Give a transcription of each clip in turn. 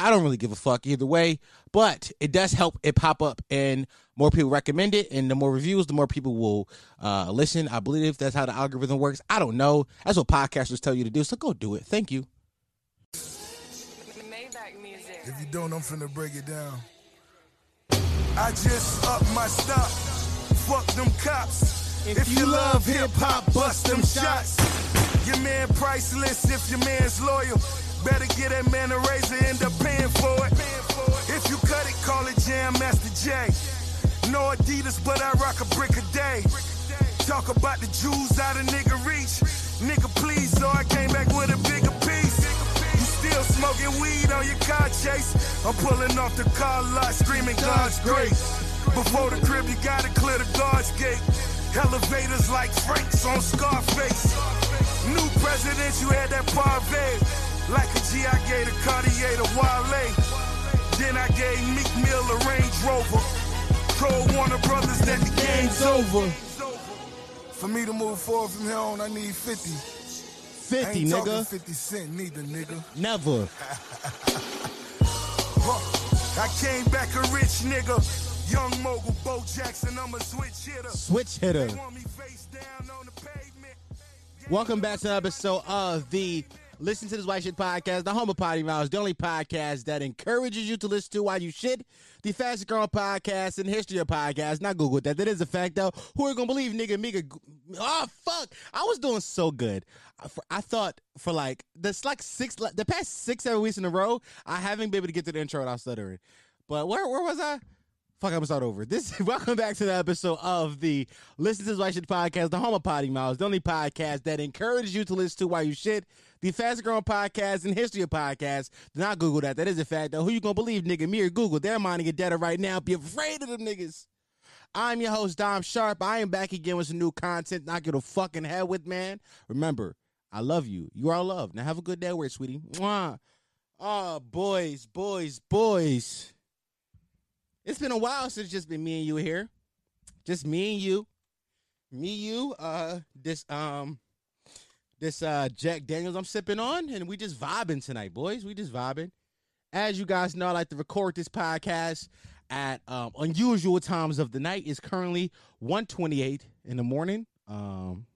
I don't really give a fuck either way, but it does help it pop up and more people recommend it. And the more reviews, the more people will uh, listen. I believe that's how the algorithm works. I don't know. That's what podcasters tell you to do. So go do it. Thank you. If you don't, I'm finna break it down. I just up my stop. Fuck them cops. If, you love hip hop, bust them shots. Your man priceless if your man's loyal. Better get that man a razor, end up paying for it. If you cut it, call it Jam Master Jay. No Adidas, but I rock a brick a day. Talk about the Jews out of nigga reach. Nigga, please, so I came back with a bigger piece. You still smoking weed on your car chase. I'm pulling off the car lot, screaming God's grace. Before the crib, you gotta clear the guard's gate. Elevators like Franks on Scarface. New president, you had that parve. Like a G, I gave a Cartier to Wale. Then I gave Meek Mill a Range Rover. Told Warner Brothers that the game's over. For me to move forward from here on, I need 50. 50, I ain't nigga. 50 cent neither, nigga. Never. I came back a rich nigga. Young mogul Bo Jackson, I'm a switch hitter. Switch hitter. They want me face down on the pavement. Welcome back to another episode of the Listen to This White Shit podcast, the home of Potty Miles, the only podcast that encourages you to listen to while you shit, the fastest growing podcast in the history of podcasts. Not Google that. That is a fact, though. Who are going to believe, nigga? Mika. Oh, fuck. I was doing so good. I, for, I thought for like, this like six, the past six, seven weeks in a row, I haven't been able to get to the intro without stuttering. But where, where was I? Fuck, I'm gonna start over. This welcome back to the episode of the Listen to White Shit podcast, the home of Potty Miles, the only podcast that encourages you to listen to why you shit, the fastest growing podcast in history of podcasts. Do not Google that. That is a fact though. Who you gonna believe, nigga? Me or Google? They're minding your data right now. Be afraid of them niggas. I'm your host, Dom Sharp. I am back again with some new content. Knock your fucking head with, man. Remember, I love you. You are loved. Now have a good day, where sweetie. Mwah. Oh, boys, boys, boys. It's been a while since just been me and you here. Just me and you. Me, you, uh, this um this uh Jack Daniels I'm sipping on, and we just vibing tonight, boys. We just vibing. As you guys know, I like to record this podcast at um unusual times of the night. It's currently 128 in the morning. Um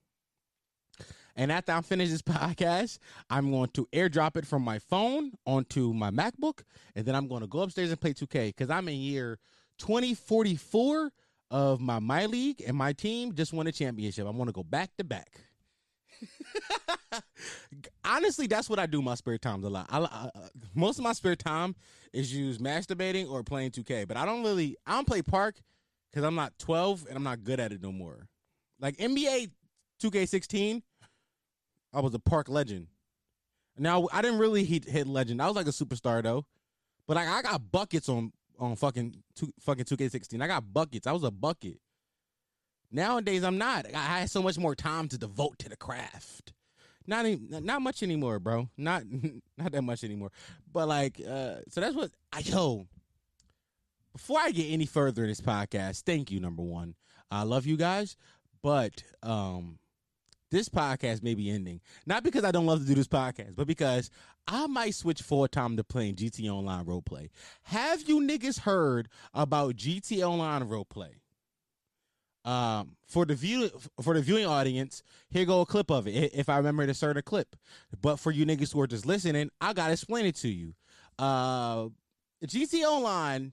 and after I finish this podcast, I'm going to airdrop it from my phone onto my MacBook, and then I'm going to go upstairs and play 2K because I'm in year 2044 of my my league, and my team just won a championship. I want to go back to back. Honestly, that's what I do my spare times a lot. I, I, uh, most of my spare time is used masturbating or playing 2K, but I don't really I don't play Park because I'm not 12 and I'm not good at it no more. Like NBA 2K16, I was a Park legend. Now I didn't really hit, hit legend. I was like a superstar though, but like I got buckets on on fucking two, fucking 2K16. I got buckets. I was a bucket. Nowadays I'm not. I had so much more time to devote to the craft. Not any, not much anymore, bro. Not not that much anymore. But like, uh, so that's what I yo. Before I get any further in this podcast, thank you. Number one, I love you guys, but um, this podcast may be ending. Not because I don't love to do this podcast, but because I might switch full time to playing GT Online roleplay. Have you niggas heard about GT Online roleplay? Um, for the view for the viewing audience, here go a clip of it. If I remember to insert a clip, but for you niggas who are just listening, I gotta explain it to you. Uh, GT Online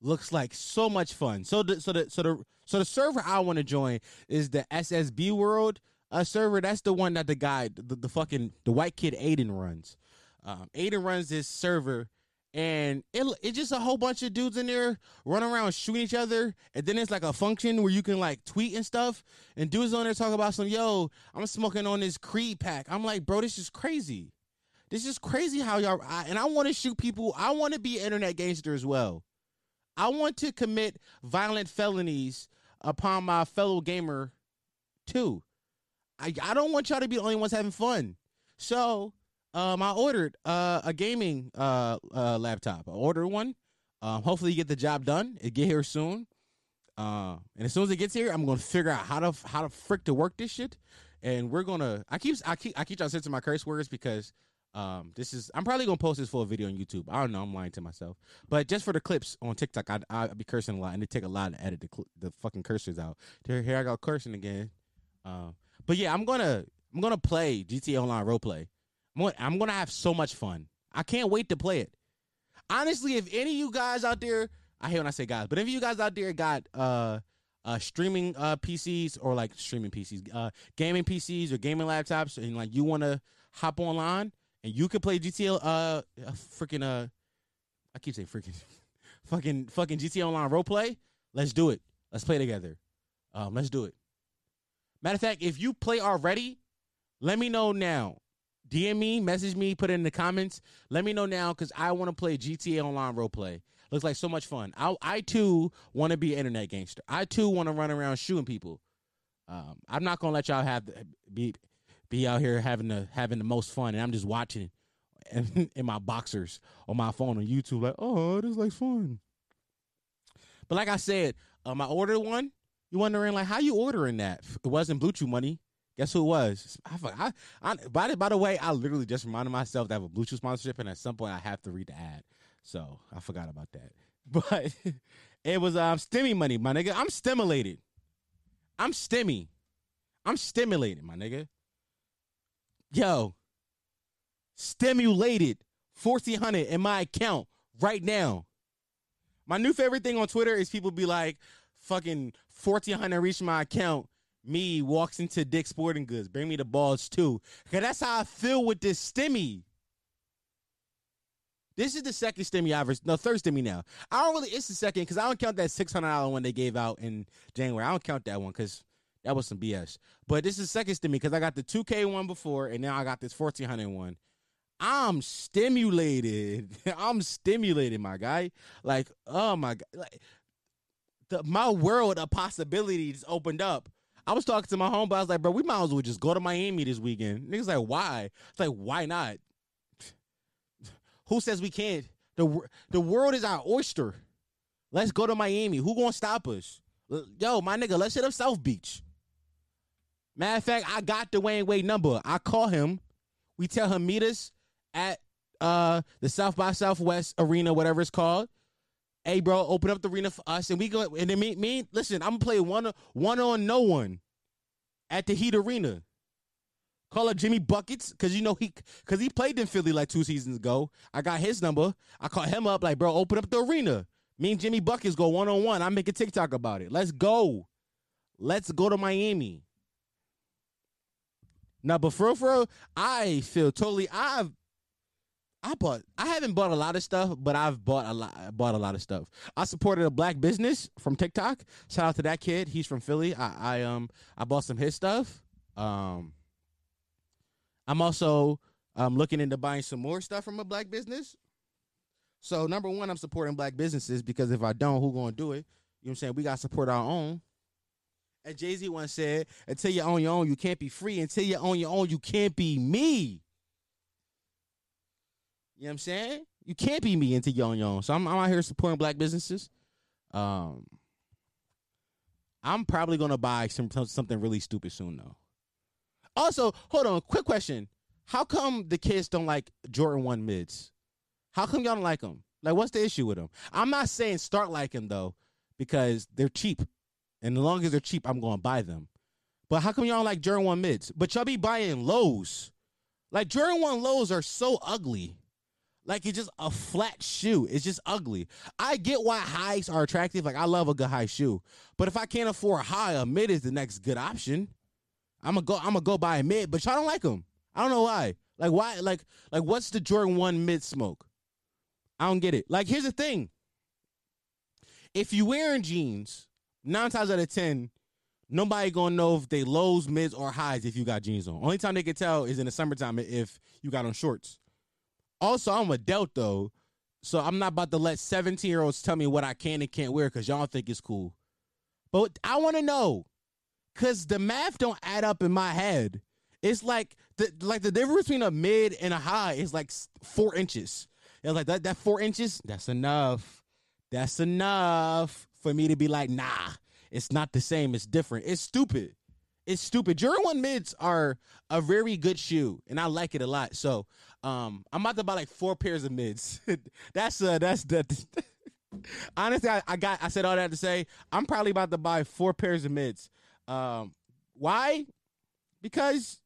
looks like so much fun. So the so the so the so the server I want to join is the SSB World uh, server. That's the one that the guy, the, the fucking the white kid Aiden runs. Um, Aiden runs this server, and it it's just a whole bunch of dudes in there running around shooting each other. And then it's like a function where you can like tweet and stuff. And dudes on there talk about some yo, I'm smoking on this Creed pack. I'm like, bro, this is crazy. This is crazy how y'all I, and I want to shoot people. I want to be internet gangster as well. I want to commit violent felonies upon my fellow gamer too. I I don't want y'all to be the only ones having fun. So um, I ordered uh, a gaming uh, uh, laptop. I ordered one. Um, hopefully, you get the job done. It get here soon. Uh, and as soon as it gets here, I'm gonna figure out how to how to frick to work this shit. And we're gonna. I keep I keep I keep trying to censor my curse words because um this is I'm probably gonna post this full video on YouTube. I don't know. I'm lying to myself. But just for the clips on TikTok, I I be cursing a lot, and it take a lot to edit the the fucking cursors out. Here, here I go cursing again. Um, but yeah, I'm gonna I'm gonna play GTA Online roleplay. I'm gonna, I'm gonna have so much fun. I can't wait to play it. Honestly, if any of you guys out there, I hate when I say guys, but if you guys out there got uh uh streaming uh PCs or like streaming PCs, uh gaming PCs or gaming laptops, and like you want to hop online and you can play GTA uh freaking uh I keep saying freaking fucking fucking GTA Online roleplay. Let's do it. Let's play together. Um, let's do it. Matter of fact, if you play already, let me know now. DM me, message me, put it in the comments. Let me know now because I want to play GTA Online roleplay. Looks like so much fun. I, I too want to be an internet gangster. I too want to run around shooting people. Um, I'm not gonna let y'all have the, be be out here having the having the most fun, and I'm just watching in, in my boxers on my phone on YouTube, like, oh, this is like fun. But like I said, um, I ordered one. You wondering like how you ordering that? It wasn't Bluetooth money. Guess who it was? I, I, I, by, the, by the way, I literally just reminded myself that I have a Bluetooth sponsorship, and at some point I have to read the ad. So I forgot about that. But it was um stimmy money, my nigga. I'm stimulated. I'm stimmy. I'm stimulated, my nigga. Yo, stimulated 1400 in my account right now. My new favorite thing on Twitter is people be like, fucking 1400 reached my account me walks into Dick Sporting Goods. Bring me the balls too. Cause that's how I feel with this stimmy. This is the second stimmy I've no third stimmy now. I don't really. It's the second because I don't count that six hundred dollar one they gave out in January. I don't count that one because that was some BS. But this is the second stimmy because I got the two K one before and now I got this fourteen hundred one. I'm stimulated. I'm stimulated, my guy. Like, oh my god, like the my world of possibilities opened up I was talking to my homeboy. I was like, bro, we might as well just go to Miami this weekend. Niggas like, why? It's like, why not? Who says we can't? The the world is our oyster. Let's go to Miami. Who gonna stop us? Yo, my nigga, let's hit up South Beach. Matter of fact, I got the Dwyane Wade number. I call him. We tell him meet us at uh the South by Southwest Arena, whatever it's called hey bro, open up the arena for us, and we go. And then me, me, listen, I'm gonna play one one on no one at the Heat Arena. Call up Jimmy Buckets because you know he because he played in Philly like two seasons ago. I got his number. I call him up like, bro, open up the arena. Me and Jimmy Buckets go one on one. I make a TikTok about it. Let's go. Let's go to Miami. Now, but for real, for real, I feel totally. I've I bought. I haven't bought a lot of stuff, but I've bought a lot. Bought a lot of stuff. I supported a black business from TikTok. Shout out to that kid. He's from Philly. I, I um I bought some his stuff. Um, I'm also um looking into buying some more stuff from a black business. So number one, I'm supporting black businesses because if I don't, who gonna do it? You know what I'm saying? We gotta support our own. And Jay Z once said, "Until you own your own, you can't be free. Until you own your own, you can't be me." You know what I'm saying? You can't be me into yon yon. So I'm, I'm out here supporting black businesses. Um, I'm probably gonna buy some something really stupid soon though. Also, hold on, quick question: How come the kids don't like Jordan One mids? How come y'all don't like them? Like, what's the issue with them? I'm not saying start liking though, because they're cheap, and as long as they're cheap, I'm gonna buy them. But how come y'all don't like Jordan One mids? But y'all be buying lows. Like Jordan One lows are so ugly. Like it's just a flat shoe. It's just ugly. I get why highs are attractive. Like I love a good high shoe. But if I can't afford a high, a mid is the next good option. I'm gonna go. I'm gonna go buy a mid. But y'all don't like them. I don't know why. Like why? Like like what's the Jordan One mid smoke? I don't get it. Like here's the thing. If you wearing jeans, nine times out of ten, nobody gonna know if they lows, mids, or highs if you got jeans on. Only time they can tell is in the summertime if you got on shorts. Also, I'm a adult though, so I'm not about to let 17 year olds tell me what I can and can't wear because y'all think it's cool. But I want to know, cause the math don't add up in my head. It's like the like the difference between a mid and a high is like four inches. It's like that that four inches. That's enough. That's enough for me to be like, nah, it's not the same. It's different. It's stupid. It's stupid. Jordan One mids are a very good shoe, and I like it a lot. So, um, I'm about to buy like four pairs of mids. that's uh, that's the. Honestly, I, I, got I said all that to say I'm probably about to buy four pairs of mids. Um, why? Because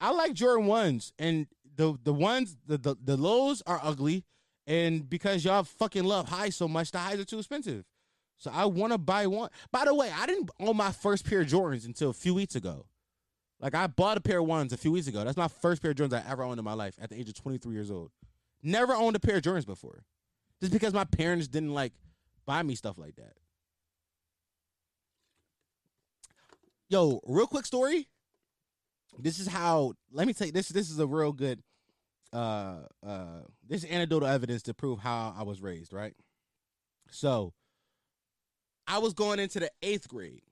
I like Jordan ones, and the the ones the, the the lows are ugly, and because y'all fucking love highs so much, the highs are too expensive. So I want to buy one. By the way, I didn't own my first pair of Jordans until a few weeks ago. Like I bought a pair of ones a few weeks ago. That's my first pair of Jordans I ever owned in my life at the age of 23 years old. Never owned a pair of Jordans before. Just because my parents didn't like buy me stuff like that. Yo, real quick story. This is how let me tell you this this is a real good uh uh this is anecdotal evidence to prove how I was raised, right? So I was going into the eighth grade,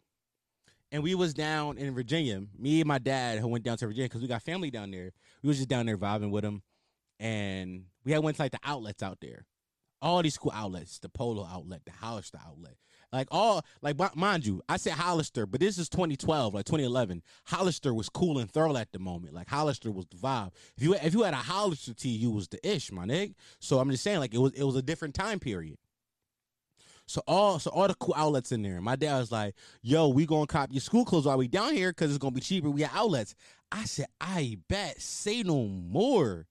and we was down in Virginia. Me and my dad who went down to Virginia because we got family down there. We was just down there vibing with them, and we had went to like the outlets out there. All these cool outlets, the Polo outlet, the Hollister outlet, like all like mind you, I said Hollister, but this is 2012, like 2011. Hollister was cool and thorough at the moment. Like Hollister was the vibe. If you if you had a Hollister tee, you was the ish, my nigga. So I'm just saying, like it was it was a different time period. So all so all the cool outlets in there. My dad was like, "Yo, we gonna cop your school clothes while we down here because it's gonna be cheaper. We got outlets." I said, "I bet. Say no more."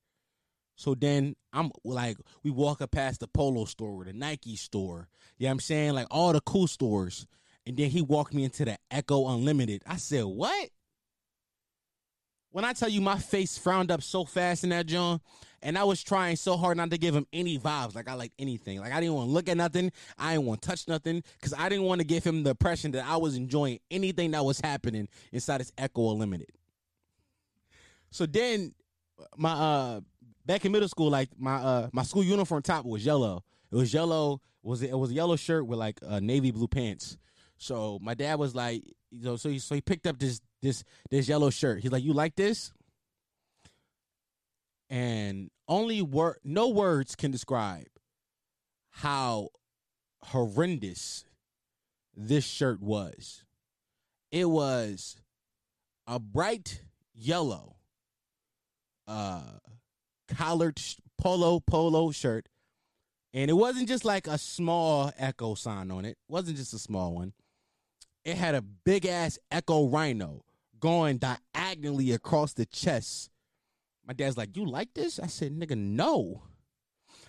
So then I'm like, we walk up past the Polo store, the Nike store. Yeah, you know I'm saying like all the cool stores, and then he walked me into the Ecko Unlimited. I said, "What?" When I tell you my face frowned up so fast in that John, and I was trying so hard not to give him any vibes, like I like anything. Like I didn't want to look at nothing, I didn't want to touch nothing, because I didn't want to give him the impression that I was enjoying anything that was happening inside this Ecko Unlimited. So then my uh back in middle school, like my uh my school uniform top was yellow. It was yellow, was it, it was a yellow shirt with like uh, navy blue pants. So my dad was like, you know, so he so he picked up this this this yellow shirt. He's like, "You like this?" And only word no words can describe how horrendous this shirt was. It was a bright yellow uh collared polo polo shirt and it wasn't just like a small Ecko sign on it. it wasn't just a small one it had a big ass Ecko Rhino going diagonally across the chest. My dad's like, "You like this?" I said, "Nigga, no."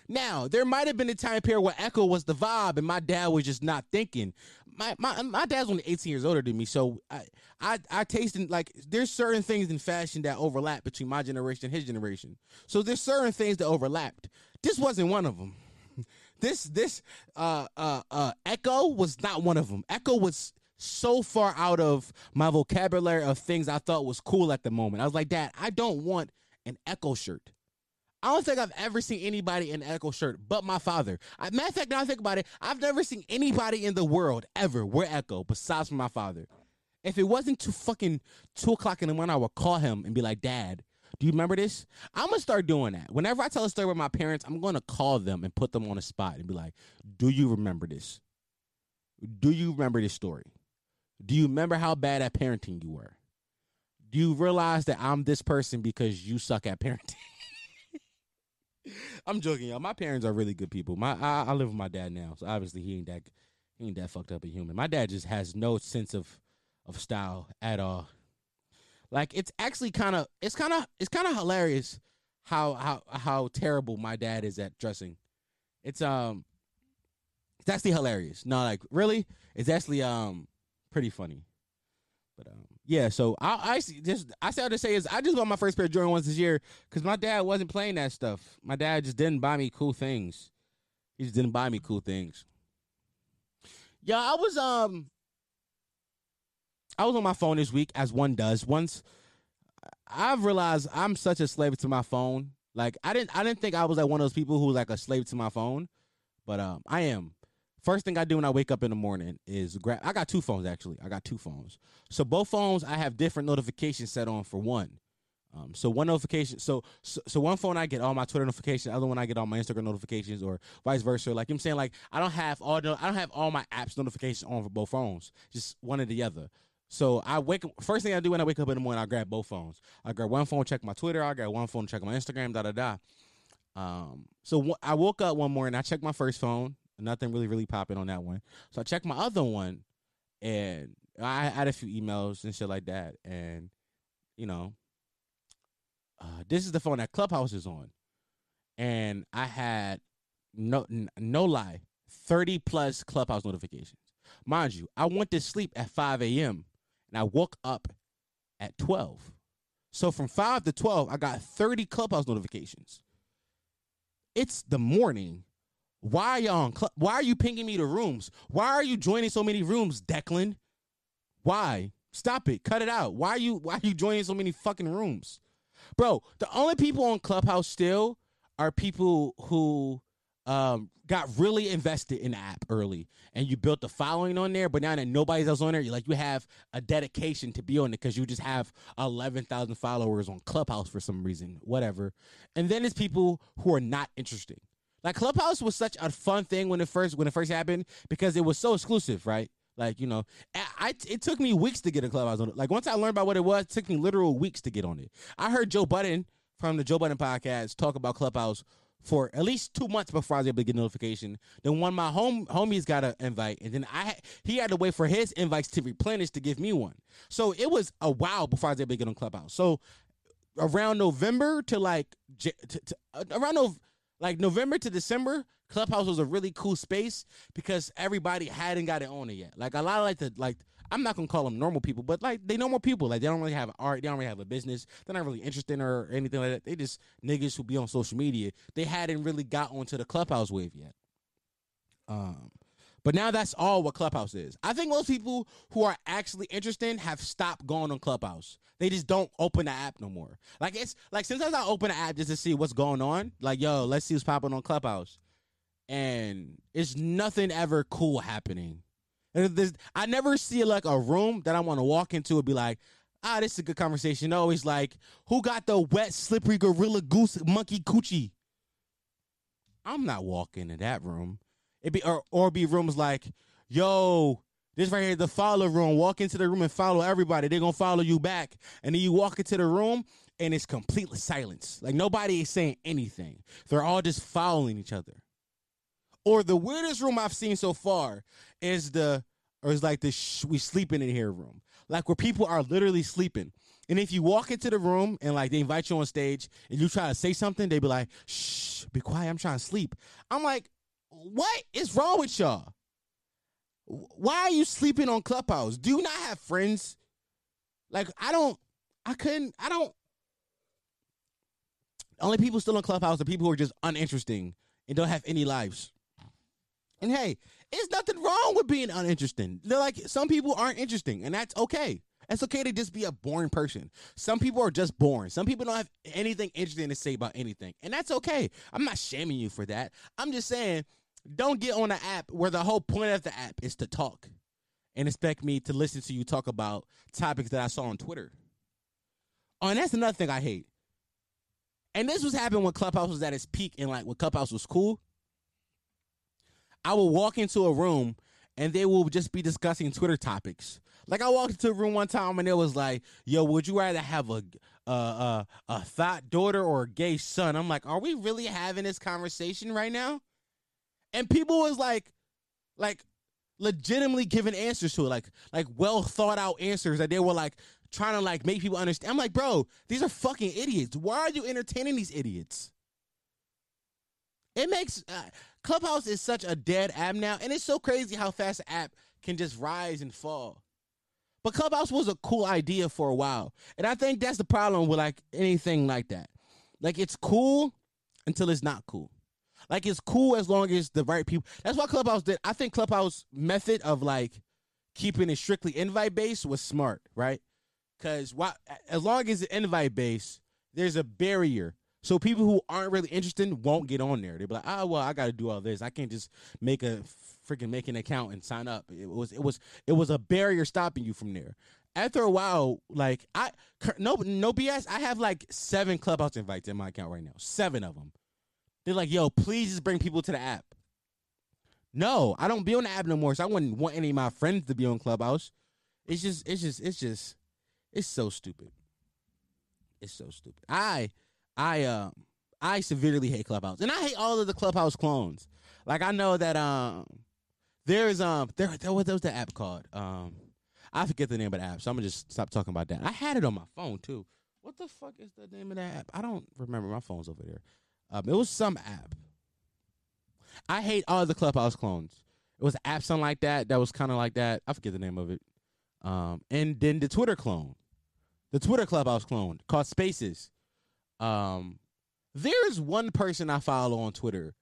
Now there might have been a time period where Ecko was the vibe, and my dad was just not thinking. My my my dad's only 18 years older than me, so I I I tasted like there's certain things in fashion that overlap between my generation and his generation. So there's certain things that overlapped. This wasn't one of them. This this uh uh uh Ecko was not one of them. Ecko was so far out of my vocabulary of things I thought was cool at the moment. I was like, Dad, I don't want an Ecko shirt. I don't think I've ever seen anybody in an Ecko shirt but my father. I, matter of fact, now I think about it, I've never seen anybody in the world ever wear Ecko besides my father. If it wasn't too fucking two o'clock in the morning, I would call him and be like, Dad, do you remember this? I'm gonna start doing that. Whenever I tell a story with my parents, I'm gonna call them and put them on a spot and be like, Do you remember this? Do you remember this story? Do you remember how bad at parenting you were? Do you realize that I'm this person because you suck at parenting? I'm joking, y'all. My parents are really good people. My I, I, live with my dad now, so obviously he ain't that he ain't that fucked up a human. My dad just has no sense of of style at all. Like it's actually kind of it's kind of it's kind of hilarious how how how terrible my dad is at dressing. It's um it's actually hilarious. No, like really, it's actually um pretty funny. But um, yeah, so I, I just I said to say is I just bought my first pair of Jordan ones this year because my dad wasn't playing that stuff. My dad just didn't buy me cool things. He just didn't buy me cool things. Yeah, I was um I was on my phone this week as one does. Once I've realized I'm such a slave to my phone. Like I didn't I didn't think I was like one of those people who was like a slave to my phone, but um I am. First thing I do when I wake up in the morning is grab. I got two phones actually. I got two phones. So both phones I have different notifications set on for one. Um, so one notification, so, so so one phone I get all my Twitter notifications, other one I get all my Instagram notifications, or vice versa. Like I'm saying, like I don't have all I don't have all my apps notifications on for both phones, just one or the other. So I wake. First thing I do when I wake up in the morning, I grab both phones. I grab one phone, check my Twitter. I grab one phone, check my Instagram. Da da da. Um, so I woke up one morning. I checked my first phone. Nothing really, really popping on that one. So I checked my other one, and I had a few emails and shit like that. And you know, uh, this is the phone that Clubhouse is on, and I had no no lie, thirty plus Clubhouse notifications. Mind you, I went to sleep at five a.m. and I woke up at twelve. So from five to twelve, I got thirty Clubhouse notifications. It's the morning. Why are y'all on Cl- Why are you pinging me to rooms? Why are you joining so many rooms, Declan? Why? Stop it. Cut it out. Why are you why are you joining so many fucking rooms? Bro, the only people on Clubhouse still are people who um, got really invested in the app early and you built a following on there, but now that nobody's else on there, you like you have a dedication to be on it because you just have eleven thousand followers on Clubhouse for some reason, whatever. And then it's people who are not interesting. Like Clubhouse was such a fun thing when it first when it first happened because it was so exclusive, right? Like you know, I, I, it took me weeks to get a clubhouse on it. Like once I learned about what it was, it took me literal weeks to get on it. I heard Joe Budden from the Joe Budden podcast talk about Clubhouse for at least two months before I was able to get a notification. Then one my home homies got an invite, and then I he had to wait for his invites to replenish to give me one. So it was a while before I was able to get on Clubhouse. So around November to like to, to, uh, around like November to December, Clubhouse was a really cool space because everybody hadn't got it on it yet. Like a lot of like the like I'm not gonna call them normal people, but like they normal people. Like they don't really have art, they don't really have a business, they're not really interested in or anything like that. They just niggas who be on social media. They hadn't really got onto the Clubhouse wave yet. Um but now that's all what Clubhouse is. I think most people who are actually interested have stopped going on Clubhouse. They just don't open the app no more. Like it's like sometimes I open the app just to see what's going on. Like, yo, let's see what's popping on Clubhouse. And it's nothing ever cool happening. I never see like a room that I want to walk into and be like, ah, this is a good conversation. No, like, who got the wet, slippery gorilla goose monkey coochie? I'm not walking in that room. It be or, or be rooms like, yo, this right here, the follow room. Walk into the room and follow everybody. They're gonna follow you back. And then you walk into the room and it's complete silence. Like nobody is saying anything. They're all just following each other. Or the weirdest room I've seen so far is the or is like the sh- we sleeping in here room. Like where people are literally sleeping. And if you walk into the room and like they invite you on stage and you try to say something, they be like, shh, be quiet, I'm trying to sleep. I'm like, what is wrong with y'all? Why are you sleeping on Clubhouse? Do you not have friends? Like, I don't, I couldn't, I don't. Only people still on Clubhouse are people who are just uninteresting and don't have any lives. And hey, it's nothing wrong with being uninteresting. They're like, some people aren't interesting, and that's okay. It's okay to just be a boring person. Some people are just boring. Some people don't have anything interesting to say about anything, and that's okay. I'm not shaming you for that. I'm just saying don't get on an app where the whole point of the app is to talk and expect me to listen to you talk about topics that I saw on Twitter. Oh, and that's another thing I hate. And this was happening when Clubhouse was at its peak and like when Clubhouse was cool. I will walk into a room and they will just be discussing Twitter topics. Like I walked into a room one time and it was like, "Yo, would you rather have a a a, a thought daughter or a gay son?" I'm like, "Are we really having this conversation right now?" And people was like like legitimately giving answers to it like like well thought out answers that they were like trying to like make people understand. I'm like bro these are fucking idiots. Why are you entertaining these idiots? It makes uh, clubhouse is such a dead app now and it's so crazy how fast the app can just rise and fall. But clubhouse was a cool idea for a while and i think that's the problem with like anything like that. Like it's cool until it's not cool like it's cool as long as the right people. That's why Clubhouse did. I think Clubhouse method of like keeping it strictly invite based was smart, right? Because why? As long as it's invite based, there's a barrier So people who aren't really interested won't get on there. They'll be like, oh well, I got to do all this. I can't just make a freaking make an account and sign up. It was it was it was a barrier stopping you from there. After a while, like I no no BS, I have like seven clubhouse invites in my account right now. Seven of them. They're like, yo, please just bring people to the app. No, I don't be on the app no more. So I wouldn't want any of my friends to be on Clubhouse. It's just, it's just, it's just, it's so stupid. It's so stupid. I, I, um, I severely hate Clubhouse, and I hate all of the Clubhouse clones. Like I know that um, there's um, there, there what was the app called? Um, I forget the name of the app, so I'm gonna just stop talking about that. I had it on my phone too. What the fuck is the name of that app? I don't remember. My phone's over there. Um, it was some app. I hate all the Clubhouse clones. It was app something like that that was kind of like that. I forget the name of it. Um, and then the Twitter clone, the Twitter Clubhouse clone called Spaces. Um, there's one person I follow on Twitter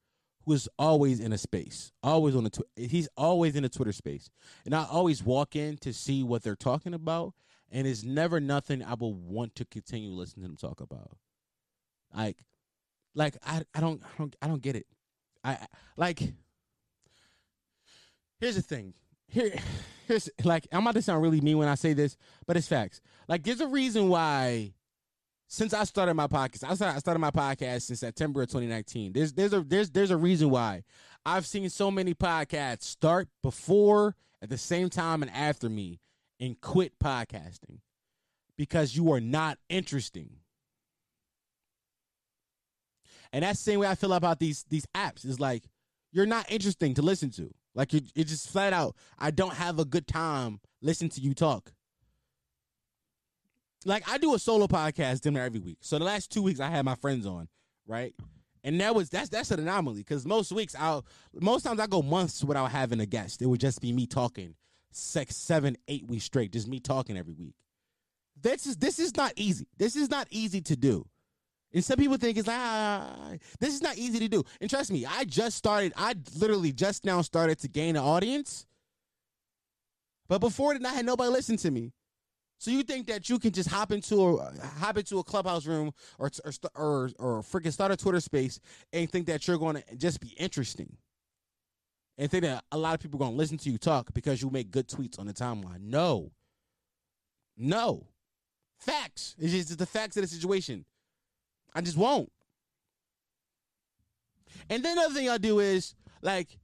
who is always in a space, always on the tw- he's always in a Twitter space, and I always walk in to see what they're talking about, and it's never nothing I will want to continue listening to them talk about. Like, like I, I don't, I don't, I don't get it. I like. Here's the thing. Here, here's like I'm about to sound really mean when I say this, but it's facts. Like, there's a reason why. Since I started my podcast, I started, my podcast in September of 2019. There's there's a there's there's a reason why I've seen so many podcasts start before, at the same time, and after me, and quit podcasting because you are not interesting. And that's the same way I feel about these these apps. Is like you're not interesting to listen to. Like you it's just flat out. I don't have a good time listening to you talk. Like I do a solo podcast dinner every week. So the last two weeks I had my friends on, right? And that was that's that's an anomaly because most weeks I'll most times I go months without having a guest. It would just be me talking six, seven, eight weeks straight, just me talking every week. This is this is not easy. This is not easy to do. And some people think it's like, ah, ah, ah, ah, this is not easy to do. And trust me, I just started, I literally just now started to gain an audience. But before that, I had nobody listen to me. So you think that you can just hop into a hop into a clubhouse room or or or, or freaking start a Twitter space and think that you're going to just be interesting, and think that a lot of people are going to listen to you talk because you make good tweets on the timeline? No, no, facts. It's just the facts of the situation. I just won't. And then the other thing I do is like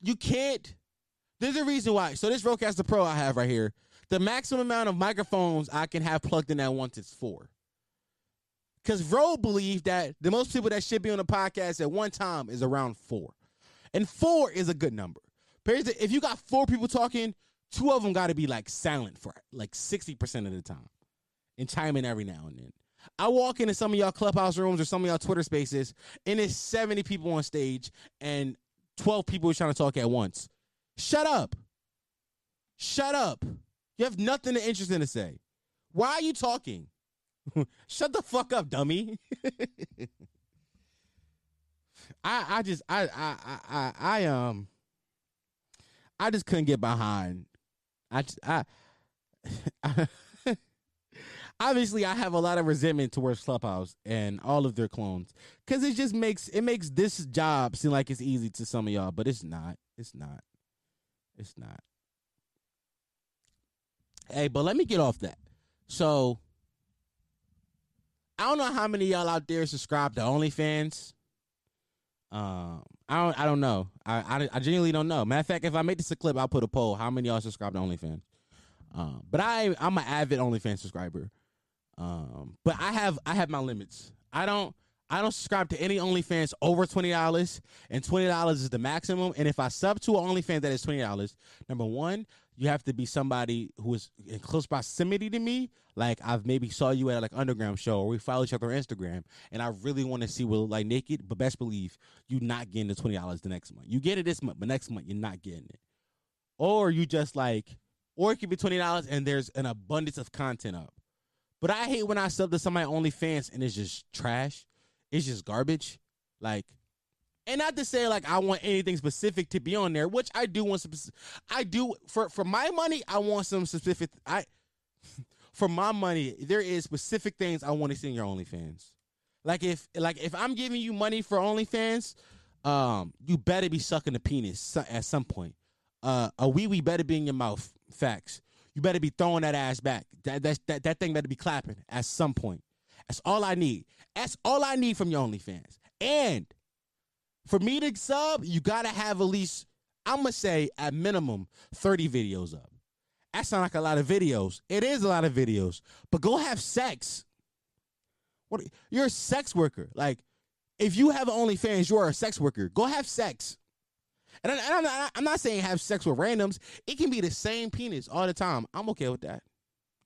you can't. There's a reason why. So this Rodecaster Pro I have right here, the maximum amount of microphones I can have plugged in at once is four. Because Rode believed that the most people that should be on a podcast at one time is around four, and four is a good number. If you got four people talking, two of them got to be like silent for like sixty percent of the time, and chime in every now and then. I walk into some of y'all clubhouse rooms or some of y'all Twitter spaces, and it's 70 people on stage and 12 people trying to talk at once. Shut up. Shut up. You have nothing interesting to say. Why are you talking? Shut the fuck up, dummy. I I just I I I I um I just couldn't get behind. I just, I, I obviously I have a lot of resentment towards Clubhouse and all of their clones because it just makes it makes this job seem like it's easy to some of y'all, but it's not. It's not. It's not. Hey, but let me get off that. So I don't know how many y'all out there subscribe to OnlyFans. Um, I don't. I don't know. I, I, I genuinely don't know. Matter of fact, if I make this a clip, I'll put a poll. How many y'all subscribe to OnlyFans? Um, but I I'm an avid OnlyFans subscriber. Um, but I have I have my limits. I don't I don't subscribe to any OnlyFans over twenty dollars, and twenty dollars is the maximum. And if I sub to an OnlyFans that is twenty dollars, number one, you have to be somebody who is in close proximity to me. Like I've maybe saw you at like underground show, or we follow each other on Instagram, and I really want to see what like naked. But best believe you not getting the twenty dollars the next month. You get it this month, but next month you're not getting it. Or you just like, or it could be twenty dollars and there's an abundance of content up. But I hate when I sub to somebody OnlyFans and it's just trash. It's just garbage. Like, and not to say like I want anything specific to be on there, which I do want some. I do for for my money. I want some specific. I for my money, there is specific things I want to see in your OnlyFans. Like if like if I'm giving you money for OnlyFans, um, you better be sucking the penis at some point. Uh, a wee wee better be in your mouth. Facts. You better be throwing that ass back. That that that, that thing better be clapping at some point. That's all I need. That's all I need from your OnlyFans. And for me to sub, you gotta have at least I'm gonna say at minimum 30 videos up. That sounds like a lot of videos. It is a lot of videos, but go have sex. What you're a sex worker. Like, if you have OnlyFans, you are a sex worker. Go have sex. And, I, am not, I'm not saying have sex with randoms. It can be the same penis all the time. I'm okay with that.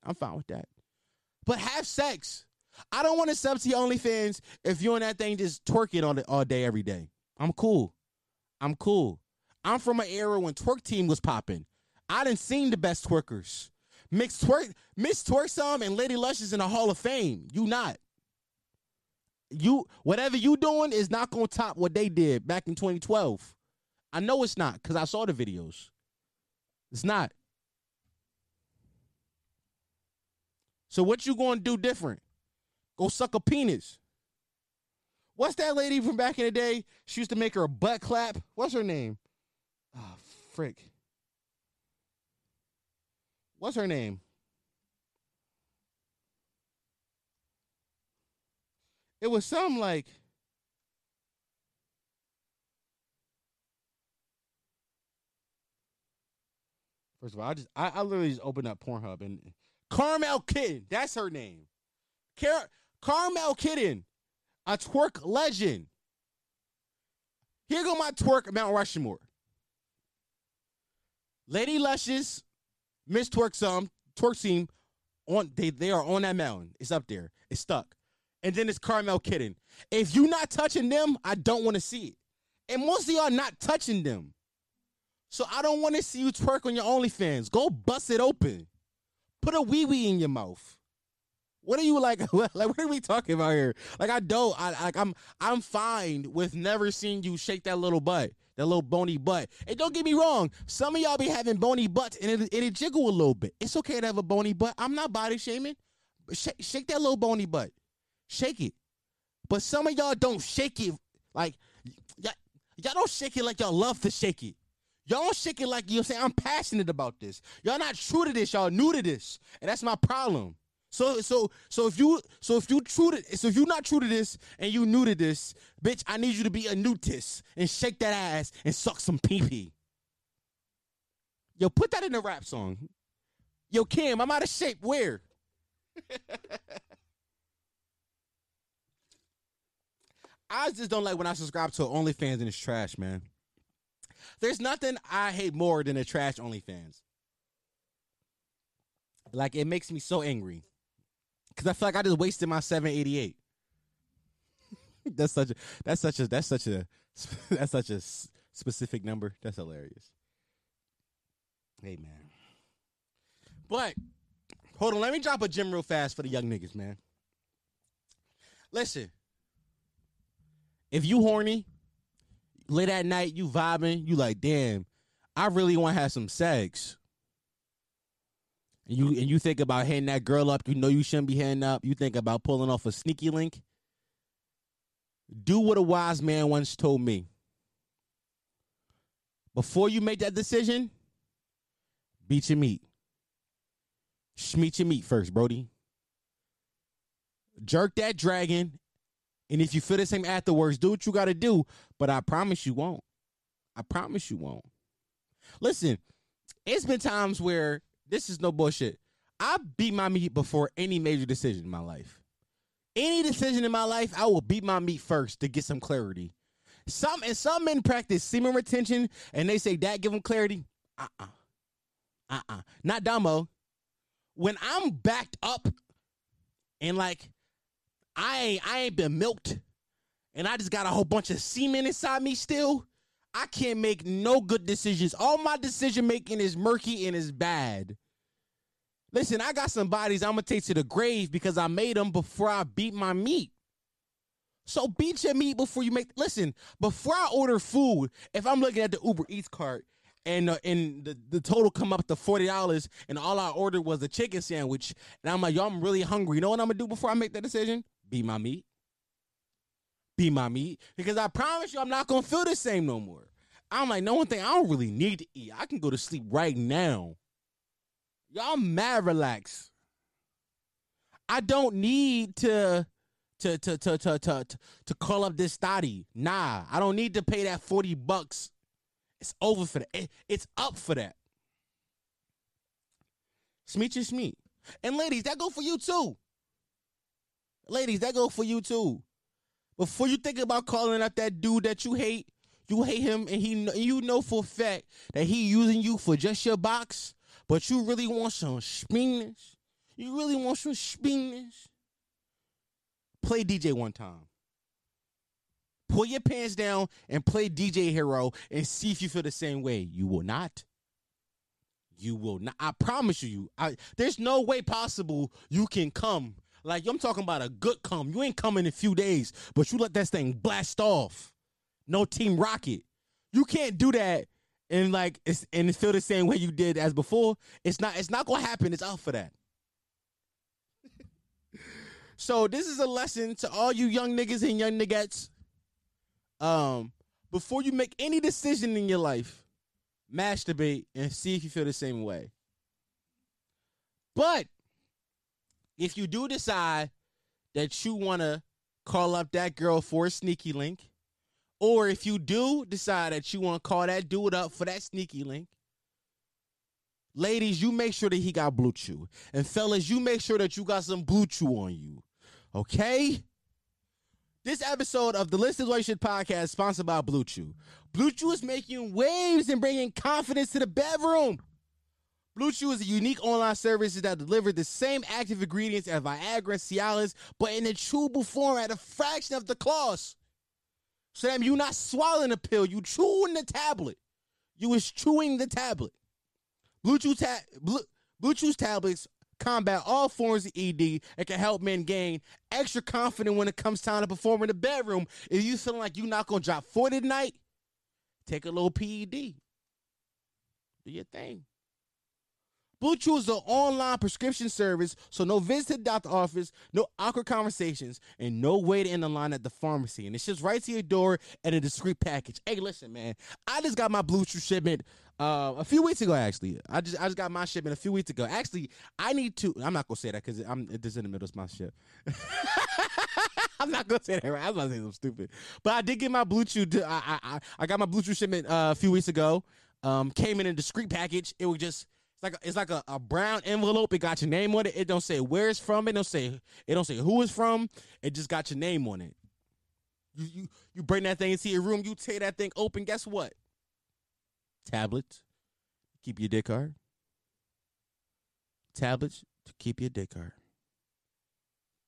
I'm fine with that. But have sex. I don't want to sub to your OnlyFans if you're on that thing just twerking all, the, all day, every day. I'm cool. I'm cool. I'm from an era when twerk team was popping. I didn't seen the best twerkers. Mix twerk, Miss Twerksome and Lady Luscious in the Hall of Fame. You not. You whatever you doing is not gonna top what they did back in 2012. I know it's not because I saw the videos. It's not. So what you gonna do different? Go suck a penis. What's that lady from back in the day? She used to make her a butt clap. What's her name? Oh, frick. What's her name? It was some like First of all, I just I, I literally just opened up Pornhub and Carmel Kitten, that's her name. Car- Carmel Kitten, a twerk legend. Here go my twerk Mount Rushmore. Lady Luscious, Miss Twerk some Twerk Team on they they are on that mountain. It's up there. It's stuck. And then it's Carmel Kitten. If you not touching them, I don't want to see it. And most of y'all not touching them. So I don't want to see you twerk on your OnlyFans. Go bust it open. Put a wee wee in your mouth. What are you like? like what are we talking about here? Like I don't. I like I'm. I'm fine with never seeing you shake that little butt that little bony butt. And don't get me wrong, some of y'all be having bony butts and it, it jiggle a little bit. It's okay to have a bony butt. I'm not body shaming. Shake, shake that little bony butt. Shake it. But some of y'all don't shake it like y'all don't shake it like y'all love to shake it. Y'all it like you say I'm passionate about this. Y'all not true to this. Y'all new to this, and that's my problem. So so so if you so if you true to so if you not true to this and you new to this, bitch, I need you to be a nudist and shake that ass and suck some pee pee. Yo, put that in a rap song. Yo, Kim, I'm out of shape. Where? I just don't like when I subscribe to OnlyFans and it's trash, man. There's nothing I hate more than a trash OnlyFans. Like it makes me so angry because I feel like I just wasted my 788. that's such a that's such a that's such a that's such a specific number. That's hilarious. Hey man. But hold on, let me drop a gym real fast for the young niggas, man. Listen. If you horny, late at night, you vibing, you like, damn, I really want to have some sex and you and you think about hitting that girl up, you know you shouldn't be hitting up. You think about pulling off a sneaky link. Do what a wise man once told me. Before you make that decision, beat your meat. Schmeat your meat first, Brody. Jerk that dragon. And if you feel the same afterwards, do what you got to do. But I promise you won't. I promise you won't. Listen, it's been times where this is no bullshit. I beat my meat before any major decision in my life. Any decision in my life, I will beat my meat first to get some clarity. Some and some men practice semen retention and they say that give them clarity. Uh-uh. Uh-uh. Not Damo. When I'm backed up and like I ain't I ain't been milked and I just got a whole bunch of semen inside me still, I can't make no good decisions. All my decision making is murky and is bad. Listen, I got some bodies I'm gonna take to the grave because I made them before I beat my meat. So beat your meat before you make. Listen, before I order food, if I'm looking at the Uber Eats cart and uh, and the, the total come up to forty dollars, and all I ordered was a chicken sandwich, and I'm like, yo, I'm really hungry. You know what I'm gonna do before I make that decision? Be my meat. Be my meat, because I promise you, I'm not gonna feel the same no more. I'm like, no one thing, I don't really need to eat. I can go to sleep right now. Y'all mad relaxed. I don't need to to to to to to to call up this study. Nah, I don't need to pay that 40 bucks. It's over for that. It, it's up for that. Smeet your Smeet. And ladies, that go for you too. Ladies, that go for you too. Before you think about calling out that dude that you hate, you hate him, and he you know for a fact that he using you for just your box, but you really want some spinach. You really want some spinach. Play DJ one time. Pull your pants down and play DJ Hero and see if you feel the same way. You will not. You will not. I promise you. I, there's no way possible you can come. Like I'm talking about a good come. You ain't coming in a few days, but you let that thing blast off no Team Rocket. You can't do that and like it's and feel the same way you did as before. It's not it's not gonna happen. It's out for that. so this is a lesson to all you young niggas and young niggas. Um, before you make any decision in your life, masturbate and see if you feel the same way. But if you do decide that you want to call up that girl for a sneaky link, or if you do decide that you want to call that dude up for that sneaky link, ladies, you make sure that he got blue chew. And fellas, you make sure that you got some blue chew on you. Okay? This episode of the List is What You Should podcast sponsored by Blue Chew. Blue Chew is making waves and bringing confidence to the bedroom. Blue Chew is a unique online service that delivers the same active ingredients as Viagra and Cialis, but in a chewable form at a fraction of the cost. So that you're not swallowing a pill, you chewing the tablet. You is chewing the tablet. Blue Chew, ta- Blue- Bluetooth tablets combat all forms of ED and can help men gain extra confidence when it comes time to perform in the bedroom. If you feeling like you're not gonna drop 40 tonight, take a little PED. Do your thing. Blue Chew is an online prescription service, so no visit to the office, no awkward conversations, and no waiting in the line at the pharmacy. And it's just right to your door in a discreet package. Hey, listen, man, I just got my Blue Chew shipment uh, a few weeks ago. Actually, I just I just got my shipment a few weeks ago. Actually, I need to. I'm not gonna say that because I'm just in the middle of my shit. I'm not gonna say that right. I was gonna say something stupid, but I did get my Blue Chew. To, I, I I got my Blue Chew shipment uh, a few weeks ago. Um, came in a discreet package. It was just it's like a, it's like a, a, brown envelope. It got your name on it. It don't say where it's from. It don't say it don't say who it's from. It just got your name on it. You you you bring that thing into your room. You tear that thing open. Guess what? Tablets. Keep your dick hard. Tablets to keep your dick hard.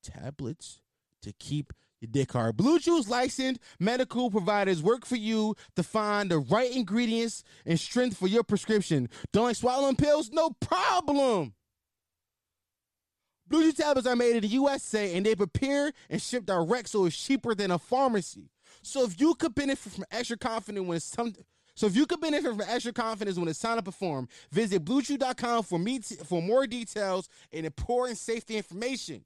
Tablets to keep your dick hard. Blue Chew's licensed medical providers work for you to find the right ingredients and strength for your prescription. Don't like swallowing pills? No problem. Blue Chew's tablets are made in the USA and they prepare and ship direct, so it's cheaper than a pharmacy. So if you could benefit from extra confidence when it's some, so if you could benefit from extra confidence when it's time to perform, visit BlueChew.com for me for more details and important safety information.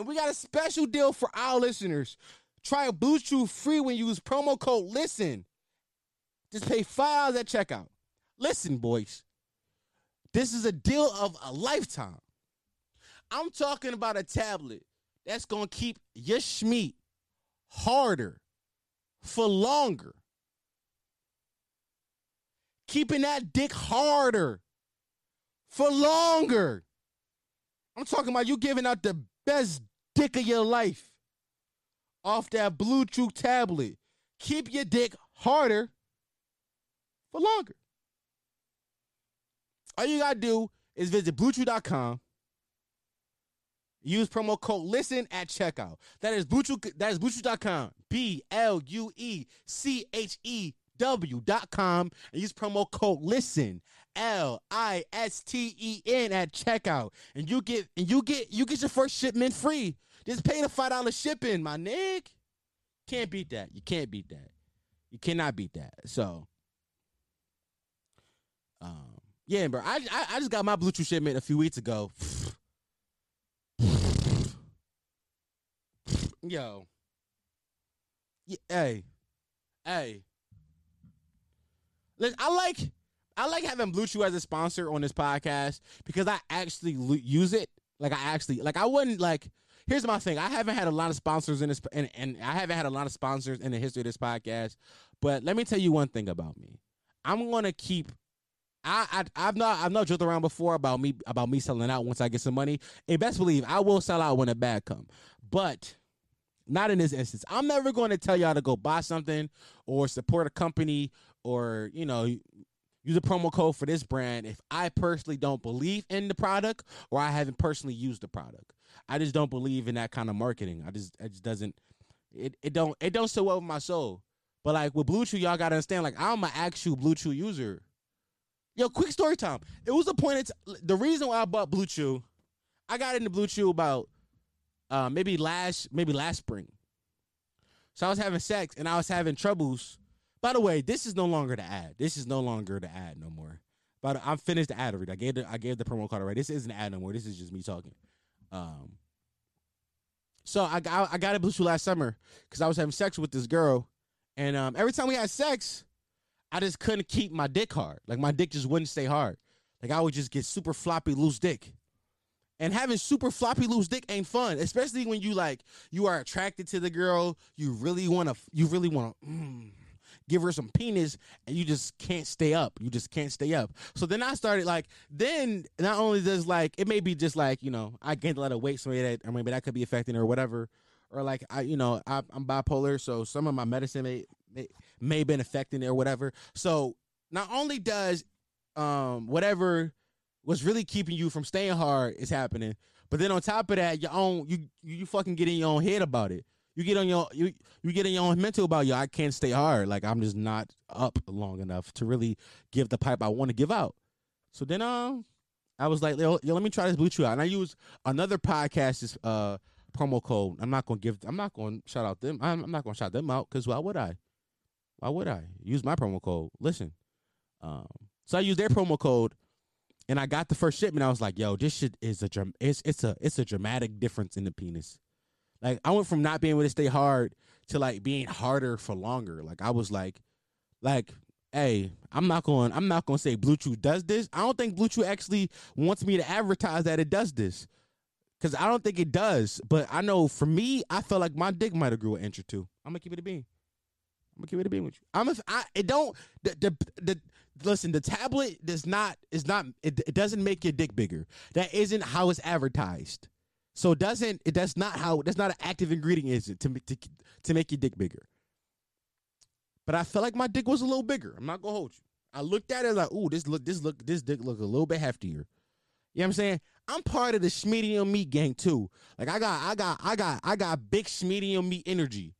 And we got a special deal for our listeners. Try a Blue Chew free when you use promo code LISTEN. Just pay five dollars at checkout. Listen, boys. This is a deal of a lifetime. I'm talking about a tablet that's gonna keep your schmeat harder for longer. Keeping that dick harder for longer. I'm talking about you giving out the best dick of your life off that Blue tablet. Keep your dick harder for longer. All you gotta do is visit BlueChew.com. Use promo code LISTEN at checkout. That is BlueChew, that is BlueChew.com. B L U E C H E W.com. And use promo code LISTEN L I S T E N at checkout, and you get and you get you get your first shipment free. Just pay the five dollar shipping, my nig. Can't beat that. You can't beat that. You cannot beat that. So um, Yeah, bro. I, I I just got my Blue Chew shipment a few weeks ago. Yo. Yeah, hey. Hey. Listen, I like I like having Blue Chew as a sponsor on this podcast because I actually use it. Like I actually like I wouldn't like here's my thing. I haven't had a lot of sponsors in this and, and I haven't had a lot of sponsors in the history of this podcast. But let me tell you one thing about me. I'm gonna keep I, I I've not I've not joked around before about me about me selling out once I get some money. And best believe I will sell out when a bag come. But not in this instance. I'm never going to tell y'all to go buy something or support a company or, you know, use a promo code for this brand if I personally don't believe in the product or I haven't personally used the product. I just don't believe in that kind of marketing. I just it just doesn't it, it don't it don't sit well with my soul. But like with Blue Chew, y'all gotta understand, like I'm an actual Blue Chew user. Yo, quick story time. It was a point. It's the reason why I bought Blue Chew. I got into Blue Chew about uh, maybe last maybe last spring. So I was having sex and I was having troubles. By the way, this is no longer the ad. This is no longer the ad no more. But I'm finished the ad already. I gave the I gave the promo card already. This isn't an ad no more. This is just me talking. Um. So I got I got a Blue Chew last summer because I was having sex with this girl, and um, every time we had sex, I just couldn't keep my dick hard. Like my dick just wouldn't stay hard. Like I would just get super floppy loose dick. And having super floppy loose dick ain't fun, especially when you like you are attracted to the girl. You really want to, you really want to mm, give her some penis, and you just can't stay up. You just can't stay up. So then I started like, then not only does like it may be just like you know I gained a lot of weight, so maybe that or maybe that could be affecting or whatever, or like I you know I, I'm bipolar, so some of my medicine may may may have been affecting it or whatever. So not only does um whatever was really keeping you from staying hard is happening, but then on top of that, your own you you fucking get in your own head about it. You get on your you you get in your own mental about yo. I can't stay hard. Like I'm just not up long enough to really give the pipe I want to give out. So then um I was like, yo, yo, let me try this Blue Chew out. And I use another podcast's uh promo code. I'm not gonna give I'm not gonna shout out them. I'm, I'm not gonna shout them out because why would I? Why would I? Use my promo code. Listen. Um so I used their promo code and I got the first shipment. I was like, "Yo, this shit is a it's it's a it's a dramatic difference in the penis." Like I went from not being able to stay hard to like being harder for longer. Like I was like, like, hey, I'm not going I'm not going to say Blue Chew does this. I don't think Blue Chew actually wants me to advertise that it does this. Cause I don't think it does, but I know for me, I felt like my dick might have grew an inch or two. I'm gonna keep it a bean. I'm gonna keep it a bean with you. I'm a, I, it don't the, the the listen. The tablet does not is not it, it doesn't make your dick bigger. That isn't how it's advertised. So it doesn't it that's not how that's not an active ingredient is it to to to make your dick bigger. But I felt like my dick was a little bigger. I'm not gonna hold you. I looked at it like, ooh, this look this look this dick look a little bit heftier. You know what I'm saying? I'm part of the medium meat gang too. Like I got I got I got I got big medium meat energy.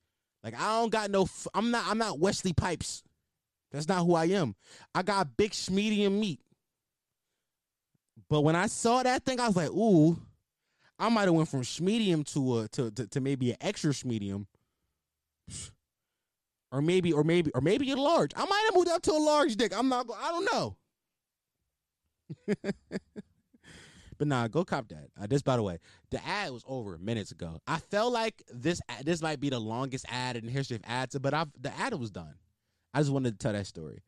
Like I don't got no. I'm not. I'm not Wesley Pipes. That's not who I am. I got big medium meat. But when I saw that thing, I was like, ooh, I might have went from medium to a to, to to maybe an extra medium, or maybe or maybe or maybe a large. I might have moved up to a large dick. I'm not. I don't know. But nah, go cop that. Uh, this, by the way, the ad was over minutes ago. I felt like this this might be the longest ad in the history of ads, but I've, the ad was done. I just wanted to tell that story.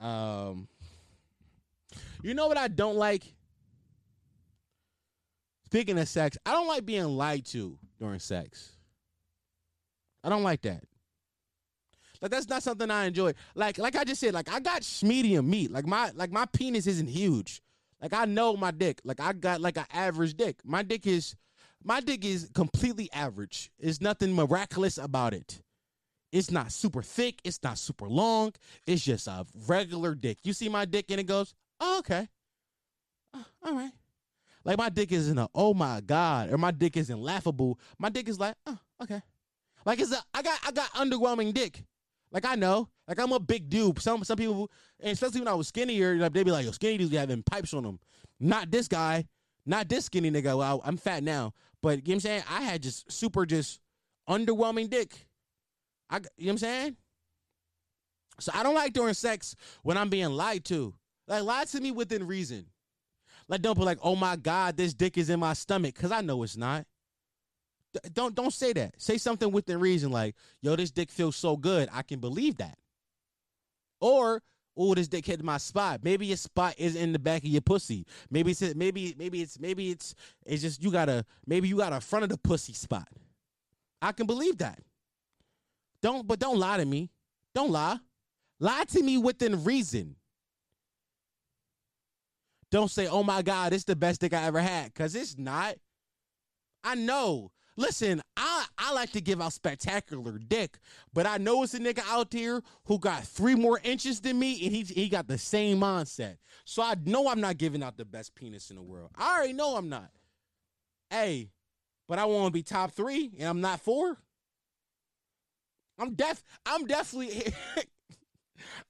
Um, you know what I don't like? Speaking of sex, I don't like being lied to during sex. I don't like that. Like that's not something I enjoy. Like like I just said, like I got medium meat. Like my like my penis isn't huge. Like I know my dick. Like I got like an average dick. My dick is my dick is completely average. There's nothing miraculous about it. It's not super thick. It's not super long. It's just a regular dick. You see my dick and it goes, oh, okay. Oh, all right. Like my dick isn't a oh my god, or my dick isn't laughable. My dick is like, oh, okay. Like it's a I got I got underwhelming dick. Like I know, like I'm a big dude. Some some people, especially when I was skinnier, they'd be like, "Yo, skinny dudes be having pipes on them." Not this guy, not this skinny nigga. Well, I'm fat now, but you know what I'm saying I had just super just underwhelming dick. I, you know what I'm saying? So I don't like during sex when I'm being lied to. Like lie to me within reason. Like don't be like, oh my God, this dick is in my stomach, because I know it's not. D- don't don't say that. Say something within reason, like, yo, this dick feels so good, I can believe that. Or, oh, this dick hit my spot. Maybe your spot is in the back of your pussy. Maybe it's maybe maybe it's maybe it's it's just you got a maybe you got a front of the pussy spot. I can believe that. Don't but don't lie to me. Don't lie. Lie to me within reason. Don't say, oh my God, it's the best dick I ever had. Cause it's not. I know. Listen, I, I like to give out spectacular dick, but I know it's a nigga out there who got three more inches than me and he, he got the same mindset. So I know I'm not giving out the best penis in the world. I already know I'm not. Hey, but I want to be top three and I'm not four. I'm def I'm definitely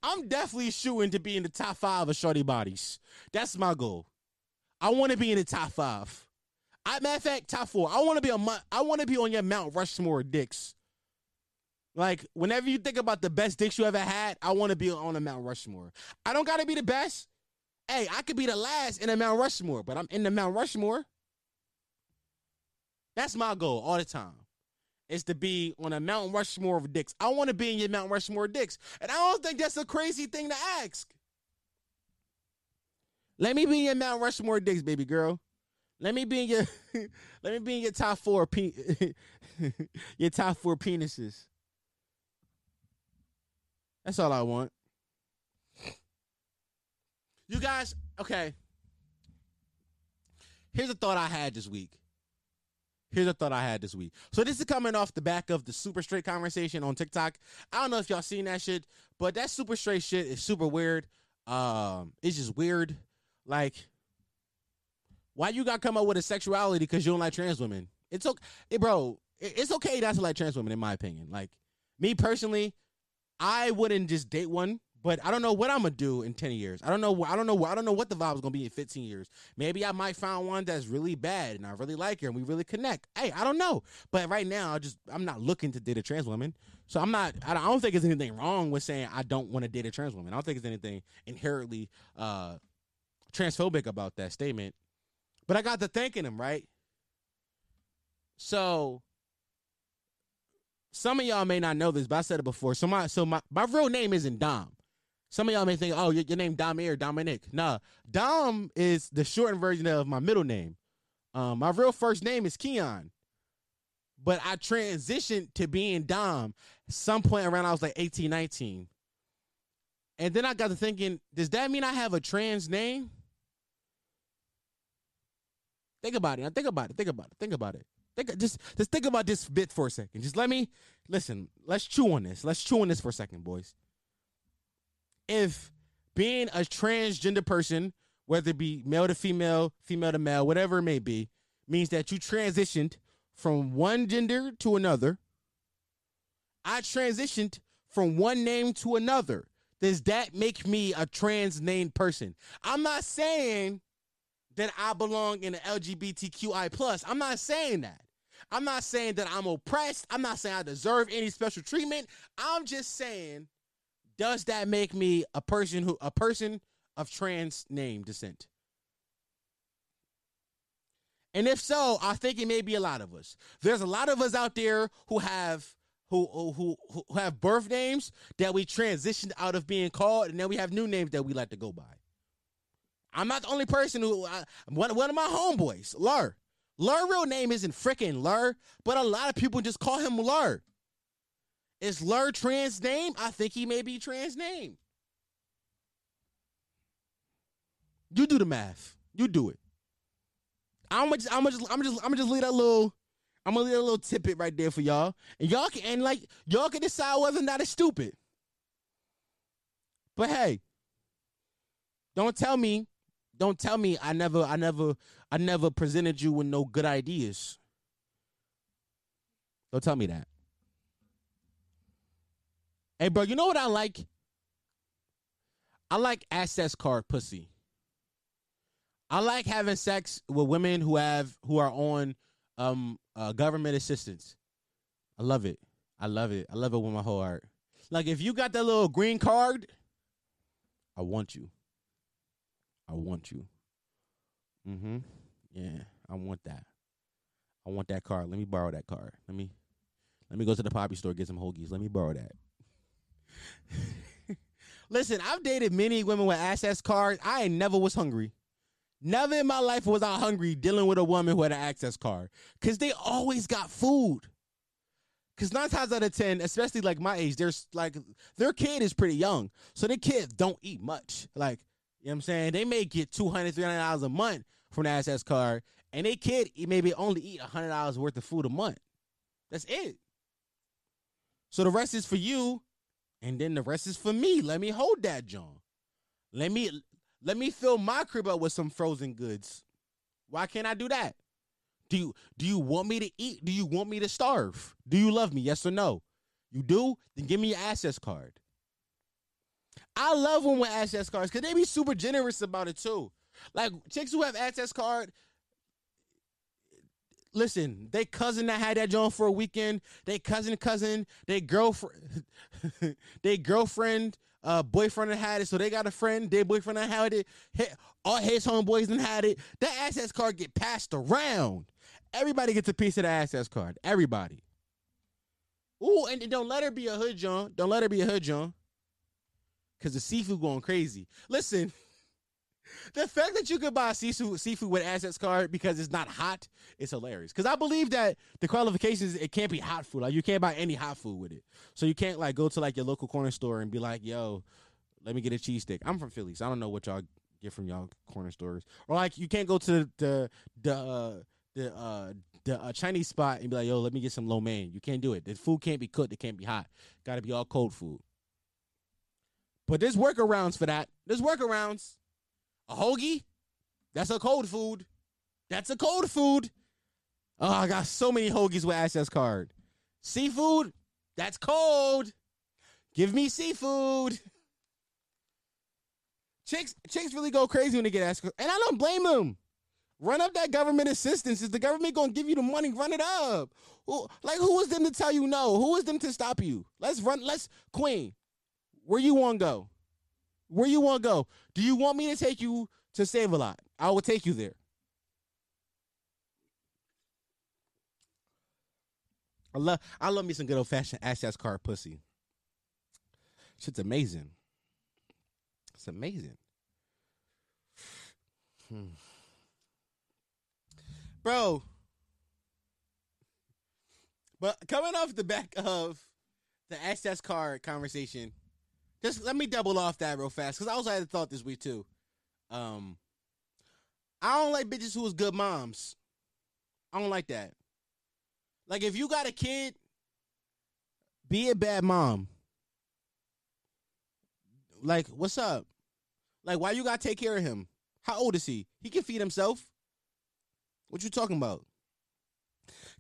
I'm definitely shooting to be in the top five of shorty bodies. That's my goal. I want to be in the top five. I, matter of fact, top four. I want to be on my. I want to be on your Mount Rushmore dicks. Like whenever you think about the best dicks you ever had, I want to be on a Mount Rushmore. I don't got to be the best. Hey, I could be the last in a Mount Rushmore, but I'm in the Mount Rushmore. That's my goal all the time. Is to be on a Mount Rushmore of dicks. I want to be in your Mount Rushmore dicks, and I don't think that's a crazy thing to ask. Let me be in your Mount Rushmore dicks, baby girl. Let me be in your let me be in your top four pe- your top four penises. That's all I want. You guys, okay. Here's a thought I had this week. Here's a thought I had this week. So this is coming off the back of the super straight conversation on TikTok. I don't know if y'all seen that shit, but that super straight shit is super weird. Um, it's just weird. Like why you got to come up with a sexuality because you don't like trans women? It's okay, it, bro. It's okay not to like trans women, in my opinion. Like me personally, I wouldn't just date one, but I don't know what I'm gonna do in ten years. I don't know. I don't know. I don't know what the vibe is gonna be in fifteen years. Maybe I might find one that's really bad and I really like her and we really connect. Hey, I don't know. But right now, I just I'm not looking to date a trans woman. So I'm not. I don't think there's anything wrong with saying I don't want to date a trans woman. I don't think there's anything inherently uh, transphobic about that statement. But I got to thanking him, right? So some of y'all may not know this, but I said it before. So my so my, my real name isn't Dom. Some of y'all may think, oh, your, your name Dom or Dominic. Nah, Dom is the shortened version of my middle name. Um, my real first name is Keon. But I transitioned to being Dom some point around I was like 18, 19. And then I got to thinking, does that mean I have a trans name? Think about it. Now think about it. Think about it. Think about it. Think just just think about this bit for a second. Just let me listen. Let's chew on this. Let's chew on this for a second, boys. If being a transgender person, whether it be male to female, female to male, whatever it may be, means that you transitioned from one gender to another. I transitioned from one name to another. Does that make me a trans named person? I'm not saying that I belong in the LGBTQI plus. I'm not saying that. I'm not saying that I'm oppressed. I'm not saying I deserve any special treatment. I'm just saying, does that make me a person who a person of trans name descent? And if so, I think it may be a lot of us. There's a lot of us out there who have who who who have birth names that we transitioned out of being called, and then we have new names that we like to go by. I'm not the only person who I, one one of my homeboys, Lur. Lur real name isn't freaking Lur, but a lot of people just call him Lur. Is Lur trans name? I think he may be trans name. You do the math. You do it. I'm gonna just, I'm gonna just, I'm just, I'm gonna just leave that little, I'm gonna leave a little tidbit right there for y'all, and y'all can, and like, y'all can decide whether or not it's stupid. But hey, don't tell me don't tell me I never I never I never presented you with no good ideas. Don't tell me that. Hey bro, you know what I like? I like access card pussy. I like having sex with women who have who are on um uh, government assistance. I love it. I love it. I love it with my whole heart. Like if you got that little green card, I want you. I want you. Mm-hmm. Yeah, I want that. I want that card. Let me borrow that card. Let me let me go to the poppy store get some hoagies. Let me borrow that. Listen, I've dated many women with access cards. I never was hungry. Never in my life was I hungry dealing with a woman who had an access card. Cause they always got food. Cause nine times out of ten, especially like my age, there's like their kid is pretty young. So their kids don't eat much. Like, you know what I'm saying? They may get 200 $300 a month from the access card, and they kid maybe only eat $100 worth of food a month. That's it. So the rest is for you, and then the rest is for me. Let me hold that, John. Let me let me fill my crib up with some frozen goods. Why can't I do that? Do you do you want me to eat? Do you want me to starve? Do you love me? Yes or no? You do? Then give me your access card. I love when with access cards because they be super generous about it too. Like chicks who have access card, listen, they cousin that had that joint for a weekend, they cousin cousin, they girlfriend, they girlfriend, uh, boyfriend that had it, so they got a friend, their boyfriend that had it, all his homeboys and had it. That access card get passed around. Everybody gets a piece of the access card. Everybody. Ooh, and don't let her be a hood John. Don't let her be a hood John. Cause the seafood going crazy. Listen, the fact that you could buy seafood seafood with access card because it's not hot is hilarious. Because I believe that the qualifications it can't be hot food. Like you can't buy any hot food with it. So you can't like go to like your local corner store and be like, "Yo, let me get a cheese stick." I'm from Philly, so I don't know what y'all get from y'all corner stores. Or like you can't go to the the uh, the uh, the uh, Chinese spot and be like, "Yo, let me get some lo mein." You can't do it. The food can't be cooked. It can't be hot. Got to be all cold food. But there's workarounds for that. There's workarounds. A hoagie, that's a cold food. That's a cold food. Oh, I got so many hoagies with access card. Seafood, that's cold. Give me seafood. Chicks, chicks really go crazy when they get access, and I don't blame them. Run up that government assistance. Is the government gonna give you the money? Run it up. Who, like who is them to tell you no? Who is them to stop you? Let's run. Let's Queen. Where you want to go? Where you want to go? Do you want me to take you to Save a Lot? I will take you there. I love I love me some good old fashioned access card pussy. Shit's amazing. It's amazing. Hmm. Bro. But coming off the back of the access card conversation, just let me double off that real fast because I also had a thought this week too. Um, I don't like bitches who is good moms. I don't like that. Like if you got a kid, be a bad mom. Like, what's up? Like, why you gotta take care of him? How old is he? He can feed himself. What you talking about?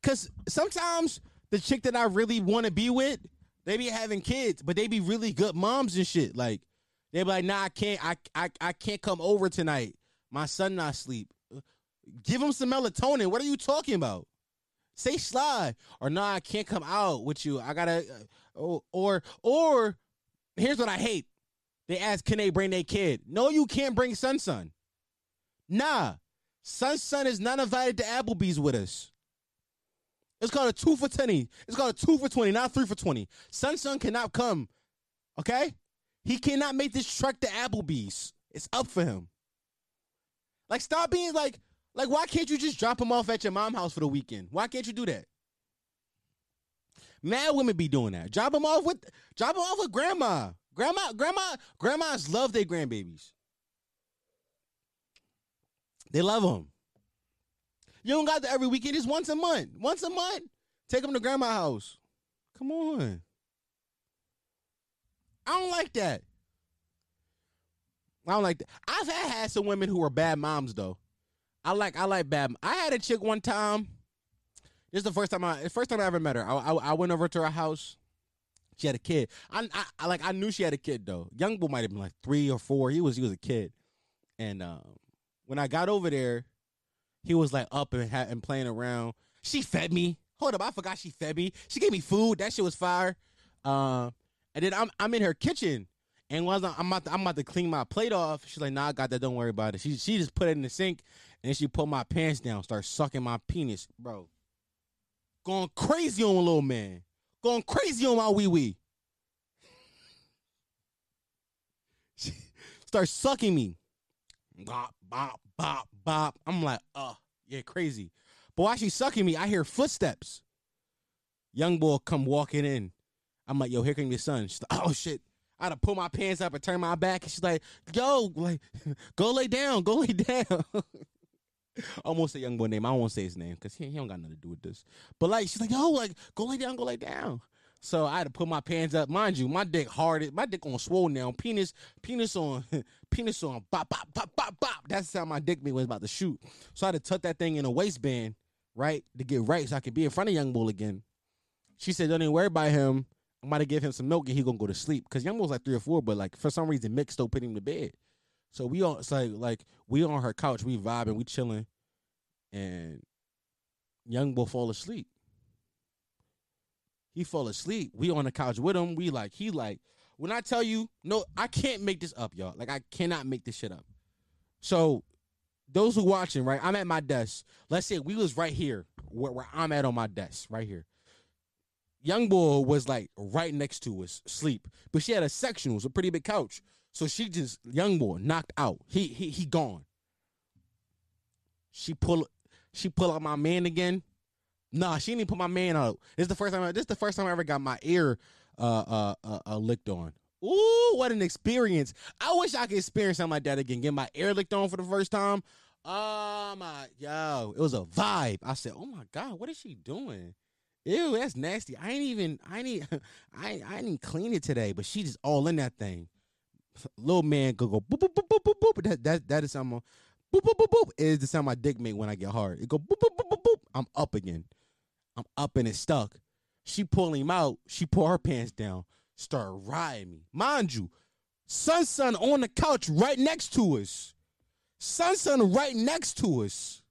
Cause sometimes the chick that I really want to be with, they be having kids, but they be really good moms and shit. Like they be like, nah, I can't, I, I, I can't come over tonight. My son not sleep. Give him some melatonin. What are you talking about? Say slide or nah, I can't come out with you. I gotta, uh, or or here's what I hate. They ask, can they bring their kid? No, you can't bring son son. Nah, son son is not invited to Applebee's with us. It's called a two for 20. It's called a two for 20, not three for 20. Sun Sun cannot come. Okay? He cannot make this trek to Applebee's. It's up for him. Like, stop being like, like, why can't you just drop him off at your mom house for the weekend? Why can't you do that? Mad women be doing that. Drop him off with drop him off with grandma. Grandma, grandma, grandmas love their grandbabies. They love them. You don't got to every weekend. It's once a month. Once a month. Take them to grandma house. Come on. I don't like that. I don't like that. I've had, had some women who are bad moms though. I like I like bad. I had a chick one time. This is the first time I first time I ever met her. I, I, I went over to her house. She had a kid. I, I, I like I knew she had a kid though. Young boy might have been like three or four. He was he was a kid. And um, when I got over there, he was like up and, and playing around. She fed me. Hold up, I forgot she fed me. She gave me food. That shit was fire. Uh, and then I'm I'm in her kitchen, And I'm about to, I'm about to clean my plate off. She's like, "Nah, I got that. Don't worry about it." She she just put it in the sink and then she pulled my pants down, start sucking my penis, bro. Going crazy on a little man. Going crazy on my wee wee. Start sucking me. Bop, bop, bop, bop. I'm like, uh, yeah, crazy. But while she's sucking me, I hear footsteps. Young boy come walking in. I'm like, yo, here come your son. She's like, oh shit. I had to pull my pants up and turn my back. And she's like, yo, like, go lay down, go lay down. Almost a young boy name. I won't say his name because he, he don't got nothing to do with this. But like, she's like, yo, like, go lay down, go lay down. So I had to put my pants up. Mind you, my dick hard. My dick on swole now. Penis, penis on, penis on. Bop, bop, bop, bop, bop. That's how my dick was about to shoot. So I had to tuck that thing in a waistband, right, to get right, so I could be in front of Young Bull again. She said, "Don't even worry about him. I'm about to give him some milk and he gonna go to sleep." Cause Young Bull's like three or four, but like for some reason, Mick still put him to bed. So we on, it's like like we on her couch, we vibing, we chilling, and Young Bull fall asleep. He fall asleep. We on the couch with him. We like he like when I tell you no, I can't make this up, y'all. Like I cannot make this shit up. So those who watching, right? I'm at my desk. Let's say we was right here where, where I'm at on my desk, right here. Young boy was like right next to us, sleep, but she had a section. It was a pretty big couch, so she just young boy knocked out. He he he gone. She pull she pull out my man again. Nah, she didn't put my man out. This is the first time. This is the first time I ever got my ear uh, uh, uh, uh, licked on. Ooh, what an experience! I wish I could experience something like that again. Get my ear licked on for the first time. Oh my, yo, it was a vibe. I said, oh my god, what is she doing? Ew, that's nasty. I ain't even. I ain't. I I didn't clean it today, but she just all in that thing. Little man go go boop boop boop boop boop boop. That that that is something. Boop boop boop boop is the sound my dick make when I get hard. It go boop boop boop boop boop. I'm up again. I'm up and it's stuck. She pull him out. She pull her pants down. Start riding me. Mind you, Sun Sun on the couch right next to us. Sun Sun right next to us.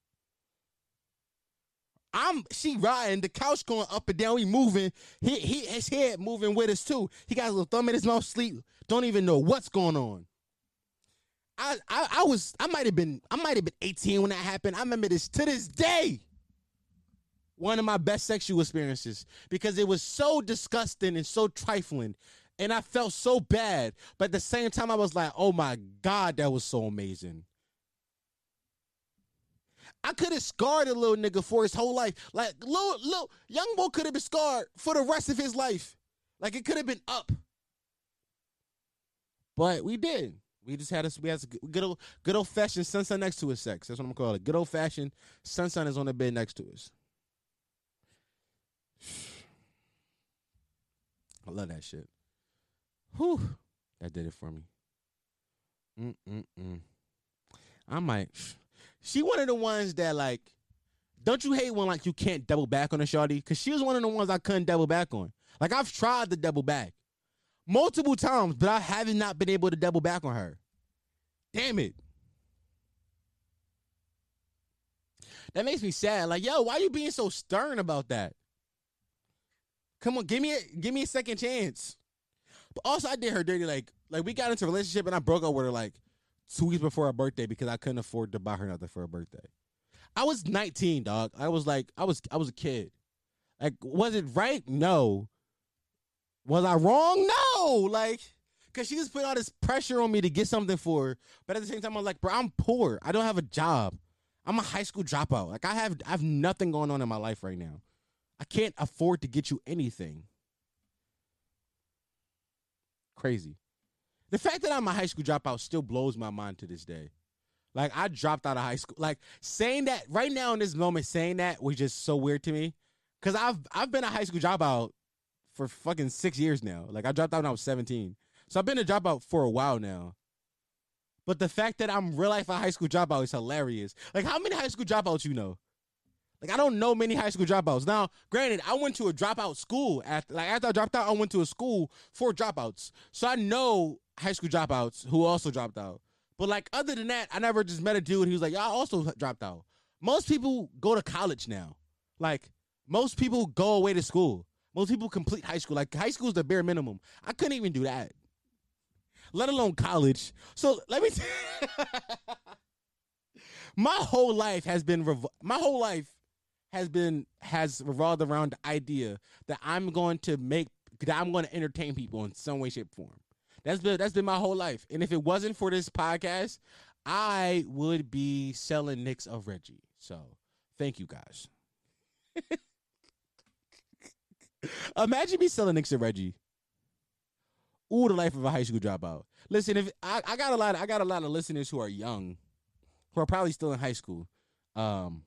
I'm she riding the couch going up and down. We moving. He he his head moving with us too. He got a little thumb in his mouth, sleep. Don't even know what's going on. I I, I was I might have been I might have been 18 when that happened. I remember this to this day one of my best sexual experiences because it was so disgusting and so trifling. And I felt so bad. But at the same time, I was like, oh my God, that was so amazing. I could have scarred a little nigga for his whole life. Like, little, little, young boy could have been scarred for the rest of his life. Like, it could have been up. But we did. We just had a we had a good old good old fashioned sun sun next to his sex. That's what I'm gonna call it. Good old fashioned sun sun is on the bed next to us. I love that shit. Whew. That did it for me. Mm-mm-mm. I might. She one of the ones that like. Don't you hate when like you can't double back on a shorty? Cause she was one of the ones I couldn't double back on. Like I've tried to double back multiple times, but I haven't not been able to double back on her. Damn it. That makes me sad. Like, yo, why you being so stern about that? Come on, give me a give me a second chance. But also, I did her dirty. Like, like we got into a relationship and I broke up with her like two weeks before her birthday because I couldn't afford to buy her nothing for her birthday. I was 19, dog. I was like, I was, I was a kid. Like, was it right? No. Was I wrong? No. Like, cause she just put all this pressure on me to get something for her. But at the same time, I'm like, bro, I'm poor. I don't have a job. I'm a high school dropout. Like, I have, I have nothing going on in my life right now. I can't afford to get you anything. Crazy. The fact that I'm a high school dropout still blows my mind to this day. Like I dropped out of high school. Like saying that right now in this moment, saying that was just so weird to me. Cause I've I've been a high school dropout for fucking six years now. Like I dropped out when I was 17. So I've been a dropout for a while now. But the fact that I'm real life a high school dropout is hilarious. Like how many high school dropouts you know? Like I don't know many high school dropouts. Now, granted, I went to a dropout school. After like after I dropped out, I went to a school for dropouts. So I know high school dropouts who also dropped out. But like other than that, I never just met a dude who was like, "Yeah, I also dropped out." Most people go to college now. Like most people go away to school. Most people complete high school. Like high school is the bare minimum. I couldn't even do that. let alone college. So let me. T- my whole life has been revo- my whole life has been has revolved around the idea that I'm going to make that I'm going to entertain people in some way, shape, form. That's been that's been my whole life. And if it wasn't for this podcast, I would be selling Knicks of Reggie. So thank you guys. Imagine me selling Knicks of Reggie. Ooh, the life of a high school dropout. Listen, if I, I got a lot, I got a lot of listeners who are young, who are probably still in high school. Um,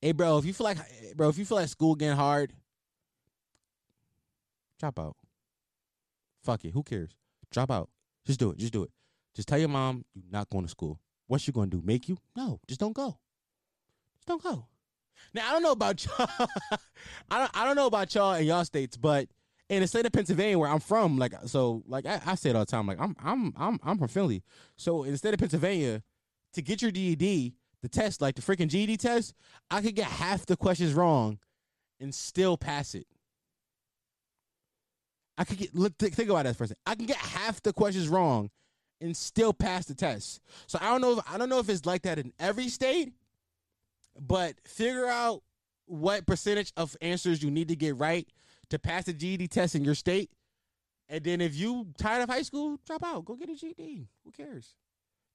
hey, bro, if you feel like, eh, bro, if you feel like school getting hard, drop out. Fuck it, who cares? Drop out. Just do it. Just do it. Just tell your mom you're not going to school. What's she gonna do? Make you? No, just don't go. Just don't go. Now I don't know about y'all. I don't I don't know about y'all in y'all states, but in the state of Pennsylvania where I'm from, like so like I, I say it all the time, like I'm I'm I'm I'm from Philly. So in the state of Pennsylvania, to get your GED, the test, like the freaking GED test, I could get half the questions wrong and still pass it. I could get look think about that for a second. I can get half the questions wrong and still pass the test. So I don't know if I don't know if it's like that in every state, but figure out what percentage of answers you need to get right to pass the GED test in your state. And then if you tired of high school, drop out. Go get a GED. Who cares?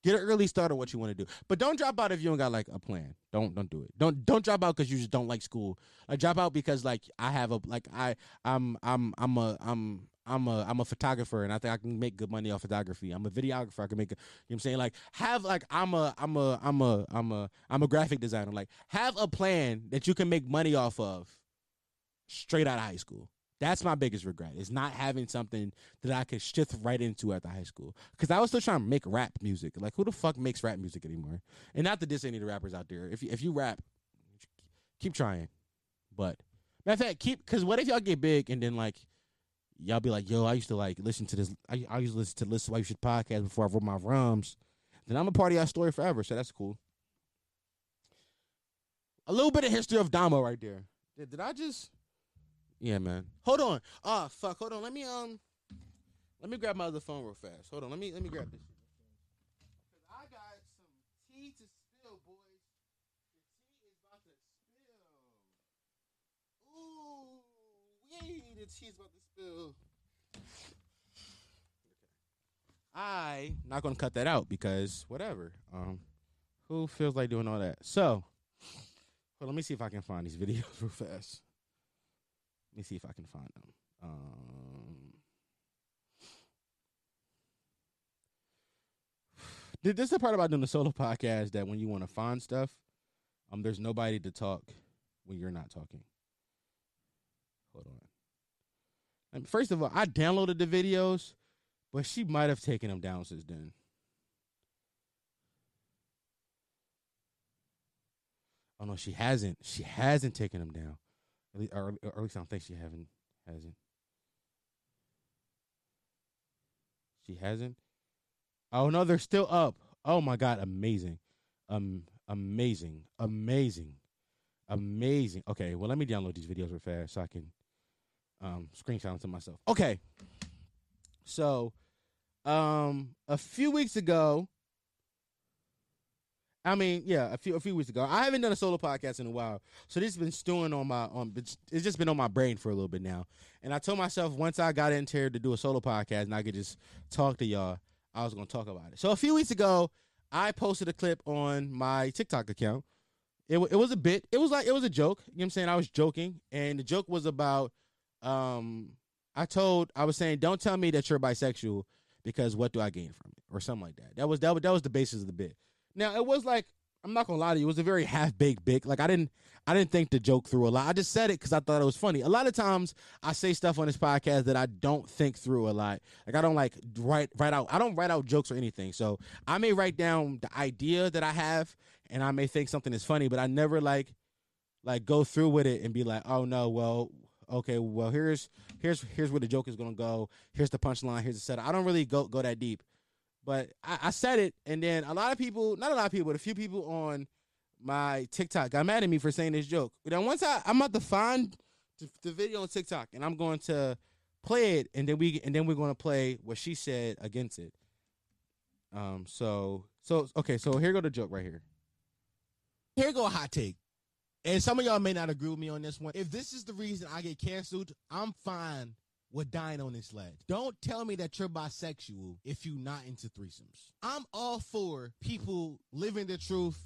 Get an early start on what you want to do. But don't drop out if you don't got like a plan. Don't don't do it. Don't don't drop out because you just don't like school. Like drop out because like I have a like I I'm I'm I'm a I'm I'm a I'm a photographer and I think I can make good money off photography. I'm a videographer. I can make a, you know what I'm saying? Like have like I'm a I'm a I'm a I'm a I'm a graphic designer. Like have a plan that you can make money off of straight out of high school. That's my biggest regret is not having something that I could shift right into at the high school. Because I was still trying to make rap music. Like who the fuck makes rap music anymore? And not to diss any of the rappers out there. If you, if you rap, keep trying. But matter of fact, keep because what if y'all get big and then like y'all be like, yo, I used to like listen to this. I, I used to listen to Listen Why You Should podcast before I wrote my rhymes. Then I'm a part of that story forever. So that's cool. A little bit of history of Damo right there. Did, did I just? Yeah, man. Hold on. Ah, oh, fuck. Hold on. Let me um, let me grab my other phone real fast. Hold on. Let me let me grab this. Cause I got some tea to spill, boys. The tea is about to spill. Ooh, yay! The tea is about to spill. I not gonna cut that out because whatever. Um, who feels like doing all that? So, well, let me see if I can find these videos real fast. Let me see if I can find them. Um, this is the part about doing the solo podcast that when you want to find stuff, um, there's nobody to talk when you're not talking. Hold on. First of all, I downloaded the videos, but she might have taken them down since then. Oh no, she hasn't. She hasn't taken them down. Or, or at least I don't think she haven't hasn't. She hasn't. Oh no, they're still up. Oh my god, amazing, um, amazing, amazing, amazing. Okay, well let me download these videos real fast so I can um screenshot them to myself. Okay, so um a few weeks ago, I mean, yeah, a few a few weeks ago. I haven't done a solo podcast in a while, so this has been stewing on my on. It's just been on my brain for a little bit now, and I told myself once I got into here to do a solo podcast and I could just talk to y'all, I was gonna talk about it. So a few weeks ago, I posted a clip on my TikTok account. It it was a bit. It was like it was a joke. You know what I'm saying? I was joking, and the joke was about. Um, I told I was saying, don't tell me that you're bisexual because what do I gain from it, or something like that. That was that was that was the basis of the bit. Now it was like I'm not gonna lie to you, it was a very half baked bit. Like I didn't I didn't think the joke through a lot. I just said it because I thought it was funny. A lot of times I say stuff on this podcast that I don't think through a lot. Like I don't like write write out I don't write out jokes or anything. So I may write down the idea that I have and I may think something is funny, but I never like like go through with it and be like, oh no, well, okay, well here's here's here's where the joke is gonna go. Here's the punchline. Here's the setup. I don't really go go that deep. But I, I, said it, and then a lot of people, not a lot of people, but a few people on my TikTok got mad at me for saying this joke. But then once I, I'm about to find the, the video on TikTok, and I'm going to play it, and then we and then we're gonna play what she said against it. Um. So so okay. So here go the joke right here. Here go a hot take. And some of y'all may not agree with me on this one. If this is the reason I get canceled, I'm fine with dying on this ledge. Don't tell me that you're bisexual if you're not into threesomes. I'm all for people living the truth,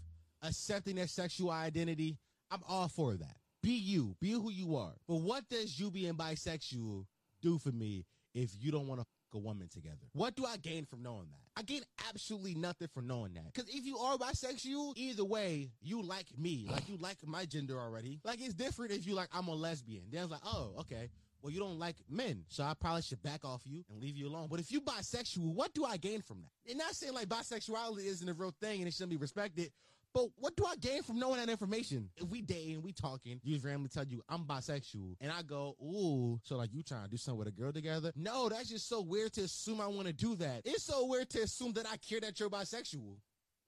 accepting their sexual identity. I'm all for that. Be you, be who you are. But what does you being bisexual do for me if you don't want to a woman together. What do I gain from knowing that? I gain absolutely nothing from knowing that. Because if you are bisexual, either way, you like me. Like you like my gender already. Like it's different if you like I'm a lesbian. Then it's like, oh, okay. Well, you don't like men, so I probably should back off you and leave you alone. But if you bisexual, what do I gain from that? And not saying like bisexuality isn't a real thing and it shouldn't be respected, but what do I gain from knowing that information? If we dating, we talking, you randomly tell you I'm bisexual, and I go, ooh, so like you trying to do something with a girl together? No, that's just so weird to assume I want to do that. It's so weird to assume that I care that you're bisexual.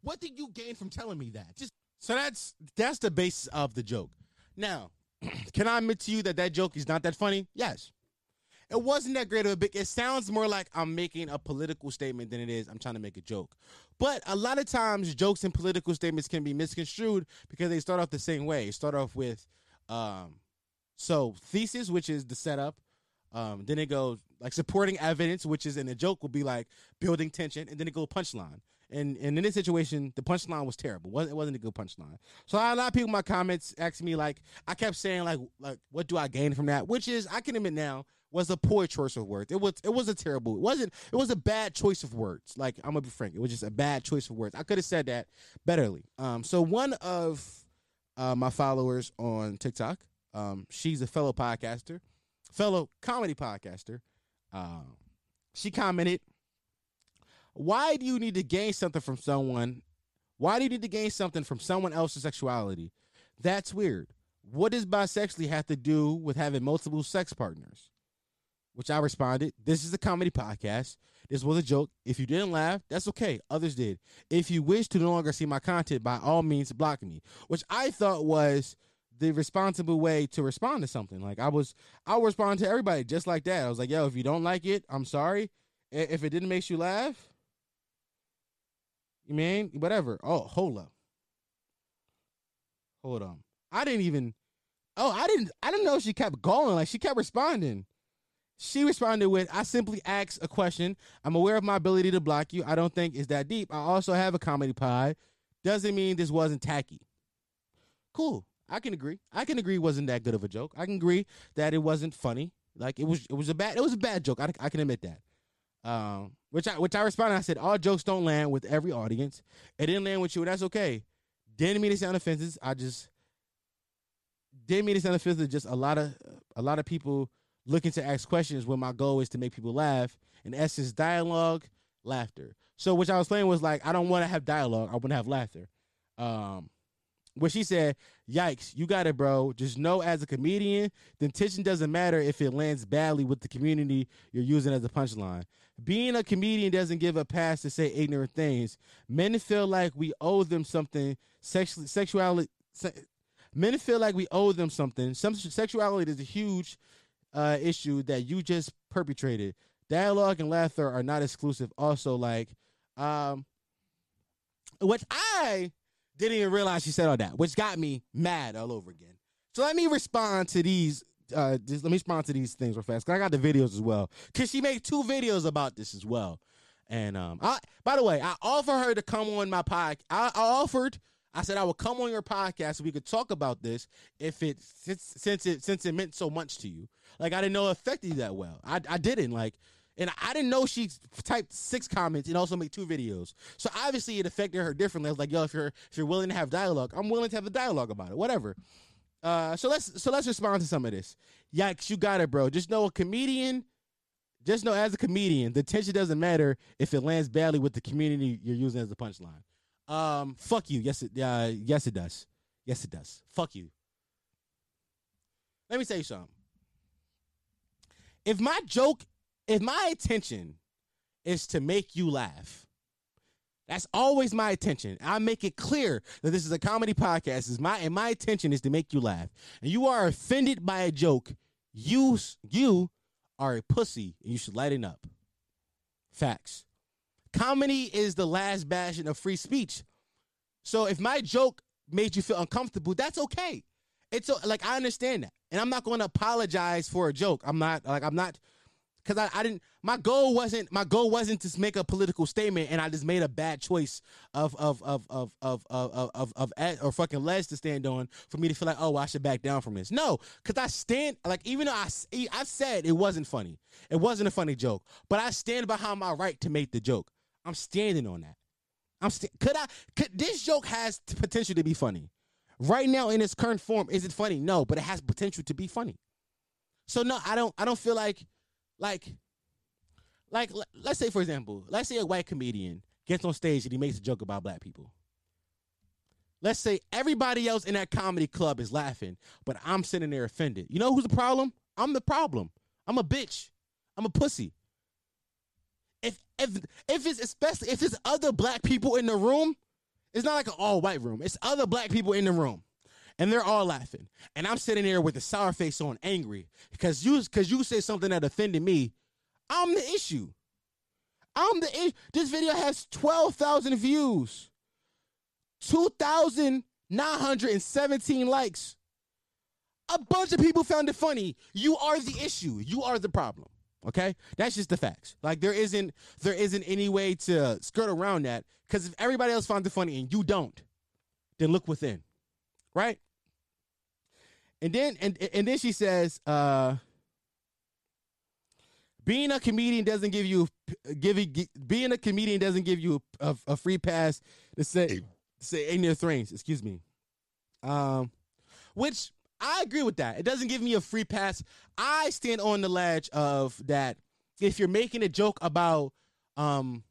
What did you gain from telling me that? Just so that's that's the basis of the joke. Now, can I admit to you that that joke is not that funny? Yes it wasn't that great of a big. It sounds more like I'm making a political statement than it is I'm trying to make a joke. But a lot of times, jokes and political statements can be misconstrued because they start off the same way. Start off with, um, so thesis, which is the setup. Um, then it goes like supporting evidence, which is in a joke will be like building tension, and then it goes punchline. And, and in this situation, the punchline was terrible. It wasn't a good punchline. So a lot of people in my comments asked me like, I kept saying like, like, what do I gain from that? Which is, I can admit now, was a poor choice of words. It was it was a terrible. It wasn't it was a bad choice of words. Like I'm gonna be frank, it was just a bad choice of words. I could have said that betterly. Um, so one of uh, my followers on TikTok, um, she's a fellow podcaster, fellow comedy podcaster. Um, she commented, "Why do you need to gain something from someone? Why do you need to gain something from someone else's sexuality? That's weird. What does bisexuality have to do with having multiple sex partners?" which I responded, This is a comedy podcast. This was a joke. If you didn't laugh, that's okay. Others did. If you wish to no longer see my content, by all means, block me, which I thought was the responsible way to respond to something. Like I was, I respond to everybody just like that. I was like, yo, if you don't like it, I'm sorry. If it didn't make you laugh, you mean whatever. Oh, hold up. Hold on. I didn't even. Oh, I didn't. I didn't know she kept going. Like she kept responding. She responded with, I simply asked a question. I'm aware of my ability to block you. I don't think it's that deep. I also have a comedy pie. Doesn't mean this wasn't tacky. Cool. I can agree. I can agree wasn't that good of a joke. I can agree that it wasn't funny. Like it was it was a bad it was a bad joke. I, I can admit that. Um, which I which I responded. I said all jokes don't land with every audience. It didn't land with you, and that's okay. Didn't mean to sound offensive. I just didn't mean to sound offensive. Just a lot of a lot of people looking to ask questions when my goal is to make people laugh. In essence, dialogue, laughter. So what I was playing was like, I don't want to have dialogue. I want to have laughter. Um, where she said, "Yikes, you got it, bro. Just know as a comedian, the intention doesn't matter if it lands badly with the community you're using as a punchline. Being a comedian doesn't give a pass to say ignorant things. Men feel like we owe them something. Sexually, sexuality. Se- men feel like we owe them something. Some sexuality is a huge uh, issue that you just perpetrated. Dialogue and laughter are not exclusive. Also, like, um, which I didn't even realize she said all that, which got me mad all over again. So let me respond to these. Uh, just let me to these things real fast. Cause I got the videos as well. Cause she made two videos about this as well. And um, I by the way, I offered her to come on my podcast. I, I offered I said I would come on your podcast so we could talk about this if it since since it since it meant so much to you. Like I didn't know it affected you that well. I I didn't like. And I didn't know she typed six comments and also made two videos. So obviously it affected her differently. I was like, yo, if you're if you're willing to have dialogue, I'm willing to have a dialogue about it. Whatever. Uh, so let's so let's respond to some of this. Yikes, you got it, bro. Just know a comedian. Just know as a comedian, the tension doesn't matter if it lands badly with the community you're using as the punchline. Um, fuck you. Yes, it. Uh, yes, it does. Yes, it does. Fuck you. Let me say something. If my joke, if my intention is to make you laugh, that's always my attention. I make it clear that this is a comedy podcast. Is my and my intention is to make you laugh. And you are offended by a joke. You you are a pussy and you should lighten up. Facts. Comedy is the last bastion of free speech. So if my joke made you feel uncomfortable, that's okay. It's like I understand that, and I'm not going to apologize for a joke. I'm not like I'm not because I, I didn't. My goal wasn't my goal wasn't to make a political statement, and I just made a bad choice of of of of of of of, of, of, or fucking ledge to stand on for me to feel like oh well, I should back down from this. No, because I stand like even though I I said it wasn't funny, it wasn't a funny joke, but I stand behind my right to make the joke. I'm standing on that. I'm st- could I could this joke has potential to be funny. Right now in its current form, is it funny? No, but it has potential to be funny. So no, I don't I don't feel like like like let's say for example, let's say a white comedian gets on stage and he makes a joke about black people. Let's say everybody else in that comedy club is laughing, but I'm sitting there offended. You know who's the problem? I'm the problem. I'm a bitch. I'm a pussy. If if if it's especially if it's other black people in the room, it's not like an all white room. It's other black people in the room. And they're all laughing. And I'm sitting there with a sour face on, angry. Because you because you said something that offended me. I'm the issue. I'm the issue. This video has 12,000 views. 2,917 likes. A bunch of people found it funny. You are the issue. You are the problem. Okay, that's just the facts. Like there isn't there isn't any way to skirt around that because if everybody else finds it funny and you don't, then look within, right? And then and and then she says, uh, being a comedian doesn't give you giving being a comedian doesn't give you a, a, a free pass to say say ignorant things. Excuse me. Um, which I agree with that. It doesn't give me a free pass. I stand on the ledge of that. If you're making a joke about um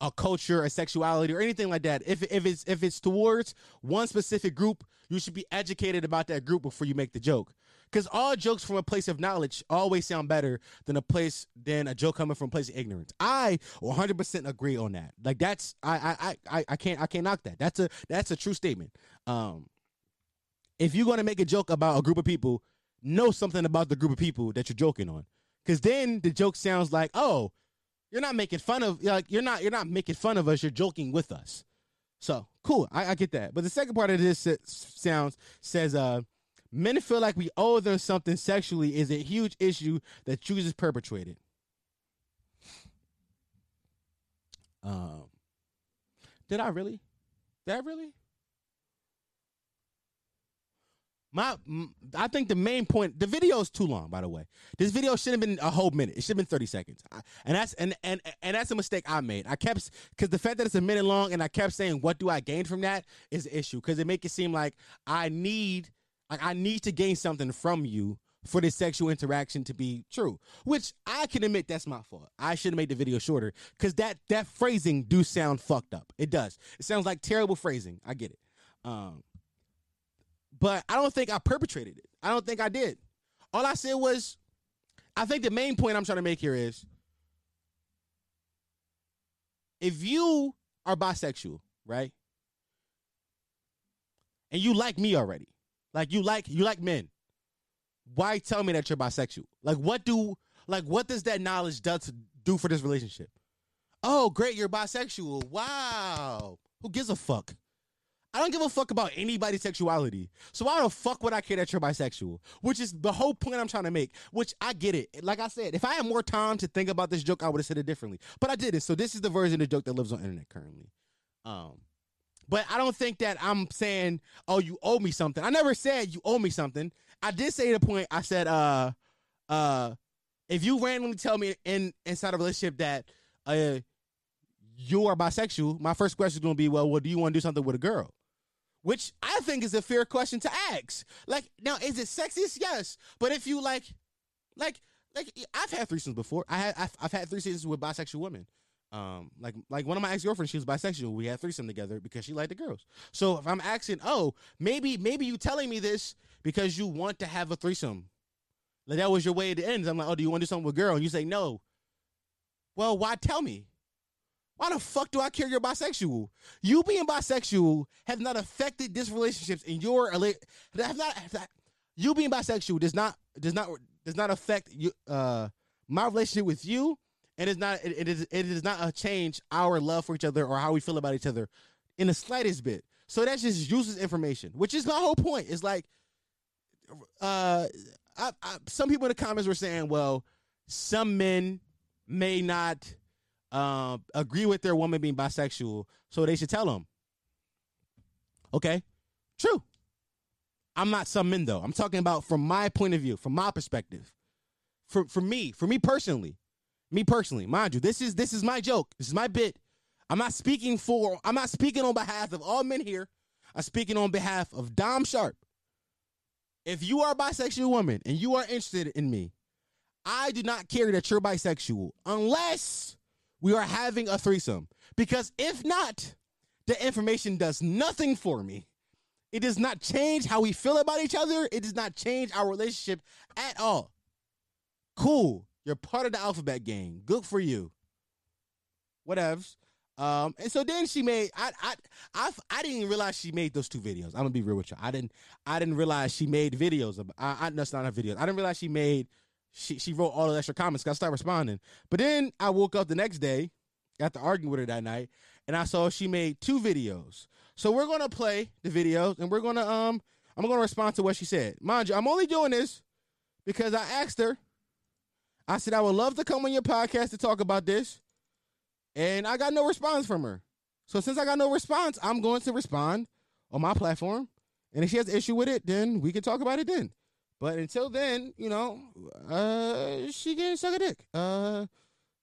a culture, a sexuality, or anything like that, if if it's if it's towards one specific group, you should be educated about that group before you make the joke. Because all jokes from a place of knowledge always sound better than a place than a joke coming from a place of ignorance. I 100 percent agree on that. Like that's I I I I can't I can't knock that. That's a that's a true statement. Um, if you're to make a joke about a group of people, know something about the group of people that you're joking on. Cause then the joke sounds like, oh, you're not making fun of like you're not you're not making fun of us, you're joking with us. So cool, I, I get that. But the second part of this sounds says uh men feel like we owe them something sexually is a huge issue that chooses perpetrated. Um did I really? Did I really? My, I think the main point. The video is too long, by the way. This video should have been a whole minute. It should have been thirty seconds, and that's and and and that's a mistake I made. I kept because the fact that it's a minute long, and I kept saying, "What do I gain from that?" is the issue because it make it seem like I need, like I need to gain something from you for this sexual interaction to be true. Which I can admit that's my fault. I should have made the video shorter because that that phrasing do sound fucked up. It does. It sounds like terrible phrasing. I get it. Um, but I don't think I perpetrated it. I don't think I did. All I said was, I think the main point I'm trying to make here is if you are bisexual, right? And you like me already. Like you like you like men. Why tell me that you're bisexual? Like what do like what does that knowledge does do for this relationship? Oh, great, you're bisexual. Wow. Who gives a fuck? I don't give a fuck about anybody's sexuality. So why the fuck would I care that you're bisexual? Which is the whole point I'm trying to make. Which I get it. Like I said, if I had more time to think about this joke, I would have said it differently. But I did it. So this is the version of the joke that lives on internet currently. Um, but I don't think that I'm saying, oh, you owe me something. I never said you owe me something. I did say the point. I said, uh, uh, if you randomly tell me in inside a relationship that uh you are bisexual, my first question is gonna be, well, well, do you want to do something with a girl? Which I think is a fair question to ask. Like, now is it sexist? Yes, but if you like, like, like I've had threesomes before. I had I've, I've had threesomes with bisexual women. Um, like like one of my ex girlfriends, she was bisexual. We had threesome together because she liked the girls. So if I'm asking, oh, maybe maybe you telling me this because you want to have a threesome, like that was your way to end. I'm like, oh, do you want to do something with a girl? And you say no. Well, why tell me? Why the fuck do I care you're bisexual? You being bisexual have not affected this relationships in your have not, have not you being bisexual does not does not does not affect you uh my relationship with you, and it's not it, it is it does not change our love for each other or how we feel about each other in the slightest bit. So that's just useless information, which is my whole point. Is like, uh, I, I, some people in the comments were saying, well, some men may not uh, agree with their woman being bisexual, so they should tell them. Okay, true. I'm not some men though. I'm talking about from my point of view, from my perspective. For for me, for me personally, me personally, mind you, this is this is my joke. This is my bit. I'm not speaking for. I'm not speaking on behalf of all men here. I'm speaking on behalf of Dom Sharp. If you are a bisexual woman and you are interested in me, I do not care that you're bisexual unless we are having a threesome. Because if not, the information does nothing for me. It does not change how we feel about each other. It does not change our relationship at all. Cool. You're part of the alphabet gang. Good for you. Whatevs. Um, and so then she made I I I I didn't even realize she made those two videos. I'm gonna be real with you. I didn't I didn't realize she made videos of I, I that's not her videos. I didn't realize she made she she wrote all the extra comments. I started responding. But then I woke up the next day after arguing with her that night, and I saw she made two videos. So we're gonna play the videos and we're gonna um I'm gonna respond to what she said. Mind you, I'm only doing this because I asked her. I said I would love to come on your podcast to talk about this, and I got no response from her. So since I got no response, I'm going to respond on my platform. And if she has an issue with it, then we can talk about it then. But until then, you know, uh, she can suck a dick. Uh,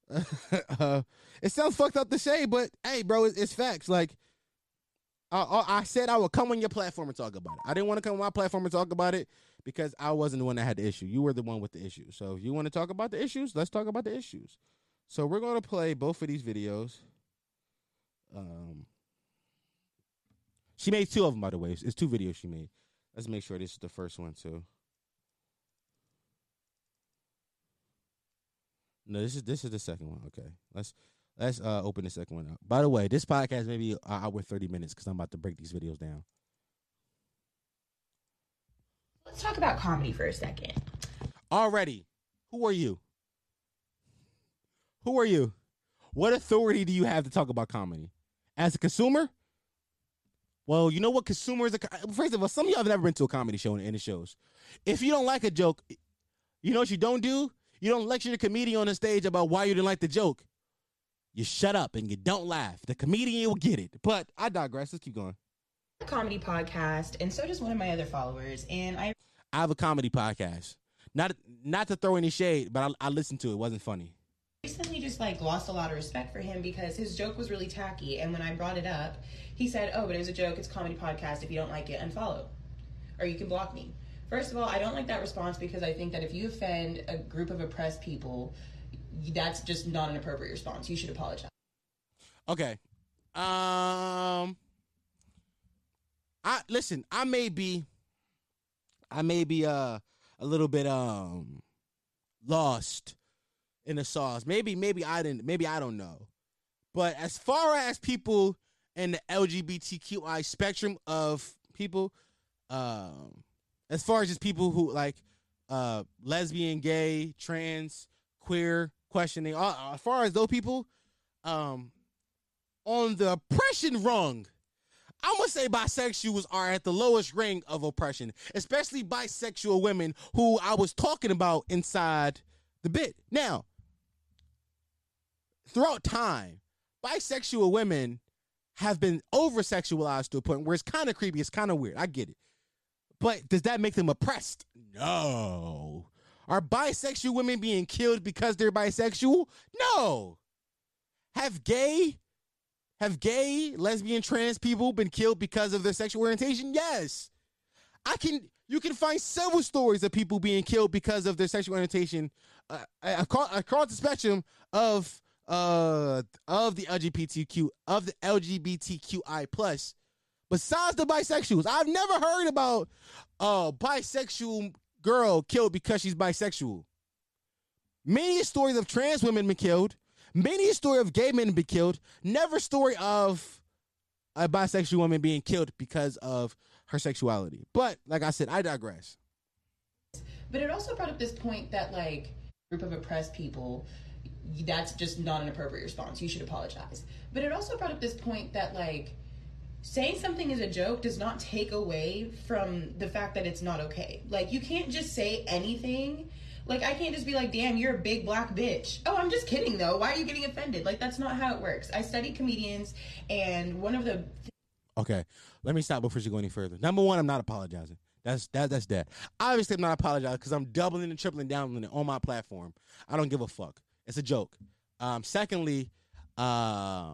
uh, it sounds fucked up to say, but hey, bro, it's, it's facts. Like I, I said I would come on your platform and talk about it. I didn't want to come on my platform and talk about it because I wasn't the one that had the issue. You were the one with the issue. So if you want to talk about the issues, let's talk about the issues. So we're going to play both of these videos. Um, she made two of them, by the way. It's two videos she made. Let's make sure this is the first one too. No, this is this is the second one. Okay, let's Let's uh, open the second one up. By the way, this podcast may be an hour thirty minutes because I'm about to break these videos down. Let's talk about comedy for a second. Already, who are you? Who are you? What authority do you have to talk about comedy? As a consumer? Well, you know what consumers. Are, first of all, some of y'all have never been to a comedy show in the shows. If you don't like a joke, you know what you don't do? You don't lecture the comedian on the stage about why you didn't like the joke you shut up and you don't laugh. The comedian will get it. But I digress. Let's keep going. A comedy podcast, and so does one of my other followers. And I I have a comedy podcast. Not not to throw any shade, but I, I listened to it. it. wasn't funny. Recently, just like lost a lot of respect for him because his joke was really tacky, and when I brought it up, he said, "Oh, but it was a joke. It's a comedy podcast. If you don't like it, unfollow, or you can block me." First of all, I don't like that response because I think that if you offend a group of oppressed people, that's just not an appropriate response. You should apologize. Okay. Um I listen, I may be I may be uh a little bit um lost in the sauce. Maybe maybe I didn't maybe I don't know. But as far as people in the LGBTQI spectrum of people, um as far as just people who like uh lesbian, gay, trans, queer, questioning. Uh, as far as those people, um, on the oppression rung, I'm gonna say bisexuals are at the lowest ring of oppression, especially bisexual women who I was talking about inside the bit. Now, throughout time, bisexual women have been over sexualized to a point where it's kind of creepy, it's kind of weird. I get it. But does that make them oppressed? No. Are bisexual women being killed because they're bisexual? No. Have gay have gay, lesbian, trans people been killed because of their sexual orientation? Yes. I can you can find several stories of people being killed because of their sexual orientation uh, across, across the spectrum of uh of the LGBTQ of the LGBTQI plus besides the bisexuals. I've never heard about a bisexual girl killed because she's bisexual. Many stories of trans women been killed. Many story of gay men been killed. Never story of a bisexual woman being killed because of her sexuality. But like I said, I digress. But it also brought up this point that like group of oppressed people, that's just not an appropriate response. You should apologize. But it also brought up this point that like saying something is a joke does not take away from the fact that it's not okay. Like you can't just say anything. Like I can't just be like, "Damn, you're a big black bitch." Oh, I'm just kidding though. Why are you getting offended? Like that's not how it works. I study comedians and one of the Okay, let me stop before you go any further. Number one, I'm not apologizing. That's that. That's that. Obviously, I'm not apologizing because I'm doubling and tripling down on it on my platform. I don't give a fuck. It's a joke. Um, secondly, uh,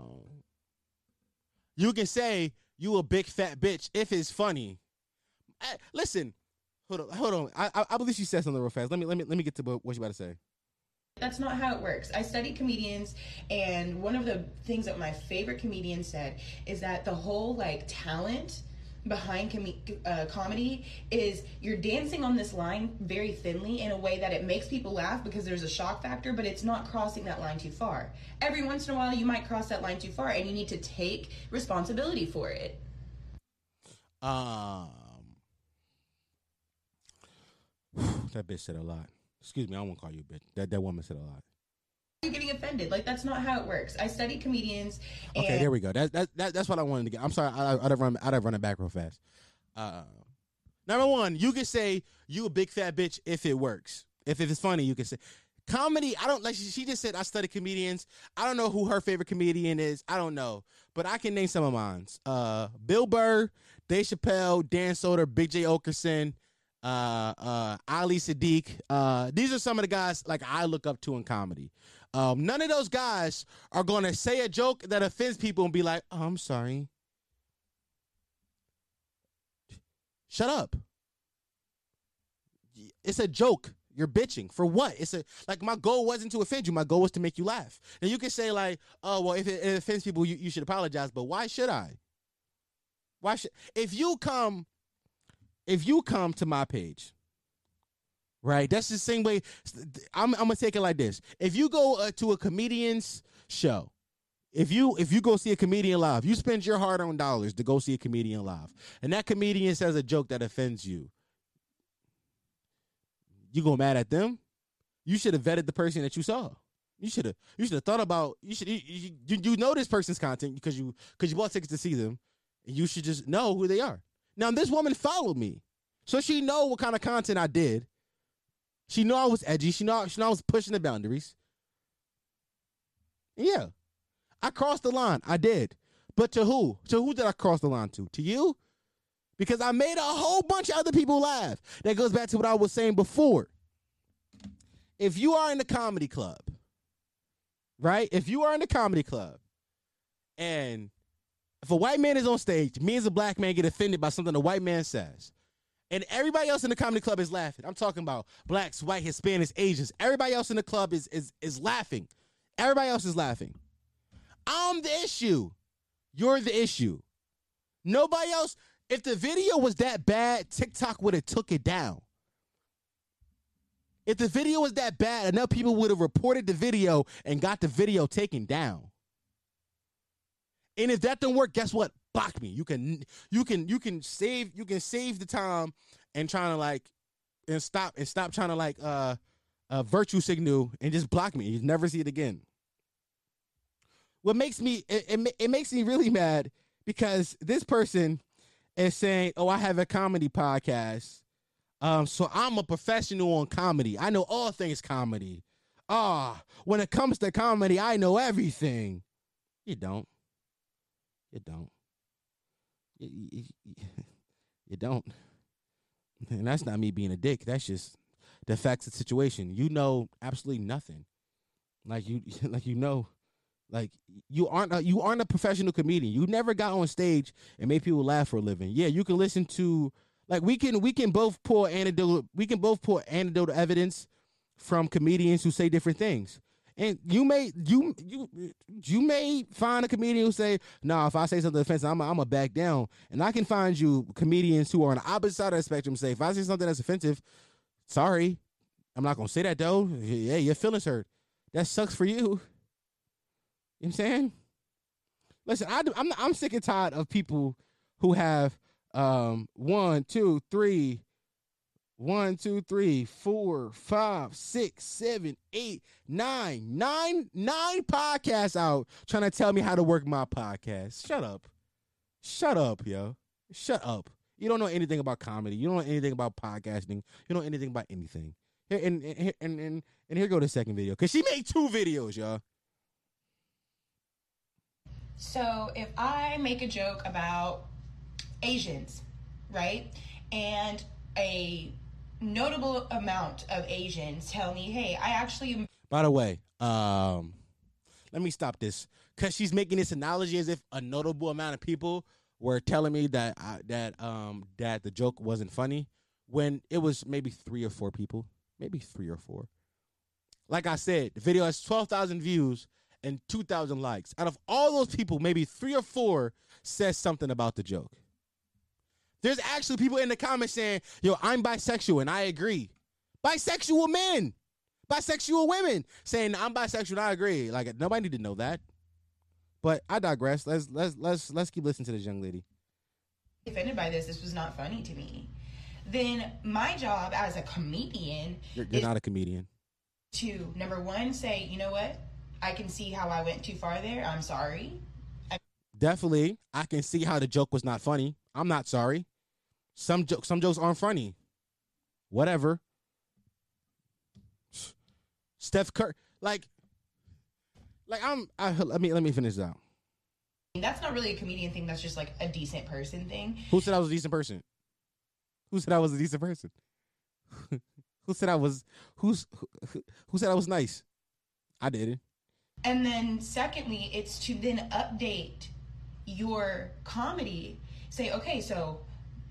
you can say you a big fat bitch if it's funny. I, listen, hold on, hold on. I, I, I believe you said something real fast. Let me let me let me get to what you about to say. That's not how it works. I study comedians, and one of the things that my favorite comedian said is that the whole like talent behind com- uh, comedy is you're dancing on this line very thinly in a way that it makes people laugh because there's a shock factor, but it's not crossing that line too far. Every once in a while, you might cross that line too far, and you need to take responsibility for it. Um, that bitch said a lot. Excuse me, I won't call you a bitch. That that woman said a lot. You're getting offended. Like that's not how it works. I study comedians. okay, there we go. That, that, that that's what I wanted to get. I'm sorry, I, I'd have run I'd have run it back real fast. Uh, number one, you can say you a big fat bitch if it works. If, if it's funny, you can say comedy. I don't like. She just said I study comedians. I don't know who her favorite comedian is. I don't know, but I can name some of mine. Uh, Bill Burr, Dave Chappelle, Dan Soder, Big Jay Oakerson, uh, uh, Ali Siddiq. Uh, these are some of the guys like I look up to in comedy. Um, none of those guys are going to say a joke that offends people and be like, oh, I'm sorry. Shut up. It's a joke. You're bitching for what? It's a like my goal wasn't to offend you. My goal was to make you laugh. And you can say like, oh well, if it, it offends people, you, you should apologize. But why should I? Why should if you come, if you come to my page right? That's the same way. I'm, I'm gonna take it like this: if you go uh, to a comedian's show, if you if you go see a comedian live, you spend your hard-earned dollars to go see a comedian live, and that comedian says a joke that offends you, you go mad at them. You should have vetted the person that you saw. You should have you should have thought about you should you, you, you know this person's content because you because you bought tickets to see them, and you should just know who they are. Now this woman followed me, so she know what kind of content I did she knew I was edgy. She knew, she knew I was pushing the boundaries. Yeah. I crossed the line. I did. But to who? To who did I cross the line to? To you? Because I made a whole bunch of other people laugh. That goes back to what I was saying before. If you are in the comedy club, right? If you are in the comedy club and if a white man is on stage, me as a black man get offended by something a white man says, and everybody else in the comedy club is laughing. I'm talking about blacks, white, Hispanics, Asians. Everybody else in the club is is is laughing. Everybody else is laughing. I'm the issue. You're the issue. Nobody else. If the video was that bad, TikTok would have took it down. If the video was that bad, enough people would have reported the video and got the video taken down. And if that don't work, guess what? Block me. You can you can you can save you can save the time and trying to like and stop and stop trying to like uh uh virtue signal and just block me. You never see it again. What makes me it, it, it makes me really mad because this person is saying, "Oh, I have a comedy podcast." Um, so I'm a professional on comedy. I know all things comedy. Ah, when it comes to comedy, I know everything. You don't. You don't you, you don't. And that's not me being a dick. That's just the facts of the situation. You know absolutely nothing. Like you, like you know, like you aren't a, you aren't a professional comedian. You never got on stage and made people laugh for a living. Yeah, you can listen to like we can we can both pull anecdotal we can both pull anecdotal evidence from comedians who say different things. And you may you you you may find a comedian who say, "No, nah, if I say something offensive, I'm a, I'm a back down." And I can find you comedians who are on the opposite side of the spectrum say, "If I say something that's offensive, sorry, I'm not gonna say that though. Yeah, your feelings hurt. That sucks for you." You know what I'm saying? Listen, I, I'm I'm sick and tired of people who have um one, two, three, one, two, three, four, five, six, seven, eight, nine, nine, nine podcasts out trying to tell me how to work my podcast. Shut up. Shut up, yo. Shut up. You don't know anything about comedy. You don't know anything about podcasting. You don't know anything about anything. And, and, and, and, and here go the second video. Because she made two videos, y'all. So if I make a joke about Asians, right? And a notable amount of Asians tell me, "Hey, I actually." By the way, um, let me stop this because she's making this analogy as if a notable amount of people were telling me that I, that um that the joke wasn't funny when it was maybe three or four people, maybe three or four. Like I said, the video has twelve thousand views and two thousand likes. Out of all those people, maybe three or four says something about the joke. There's actually people in the comments saying, yo, I'm bisexual, and I agree. Bisexual men, bisexual women saying I'm bisexual, and I agree. Like nobody need to know that. But I digress. Let's let's let's let's keep listening to this young lady. Offended by this, this was not funny to me. Then my job as a comedian You're, you're not a comedian. to number one say, you know what, I can see how I went too far there. I'm sorry. Definitely, I can see how the joke was not funny. I'm not sorry. Some jokes, some jokes aren't funny. Whatever. Steph Curry, like, like I'm. I, let me let me finish out. That's not really a comedian thing. That's just like a decent person thing. Who said I was a decent person? Who said I was a decent person? who said I was? Who's who, who said I was nice? I didn't. And then secondly, it's to then update your comedy. Say, okay, so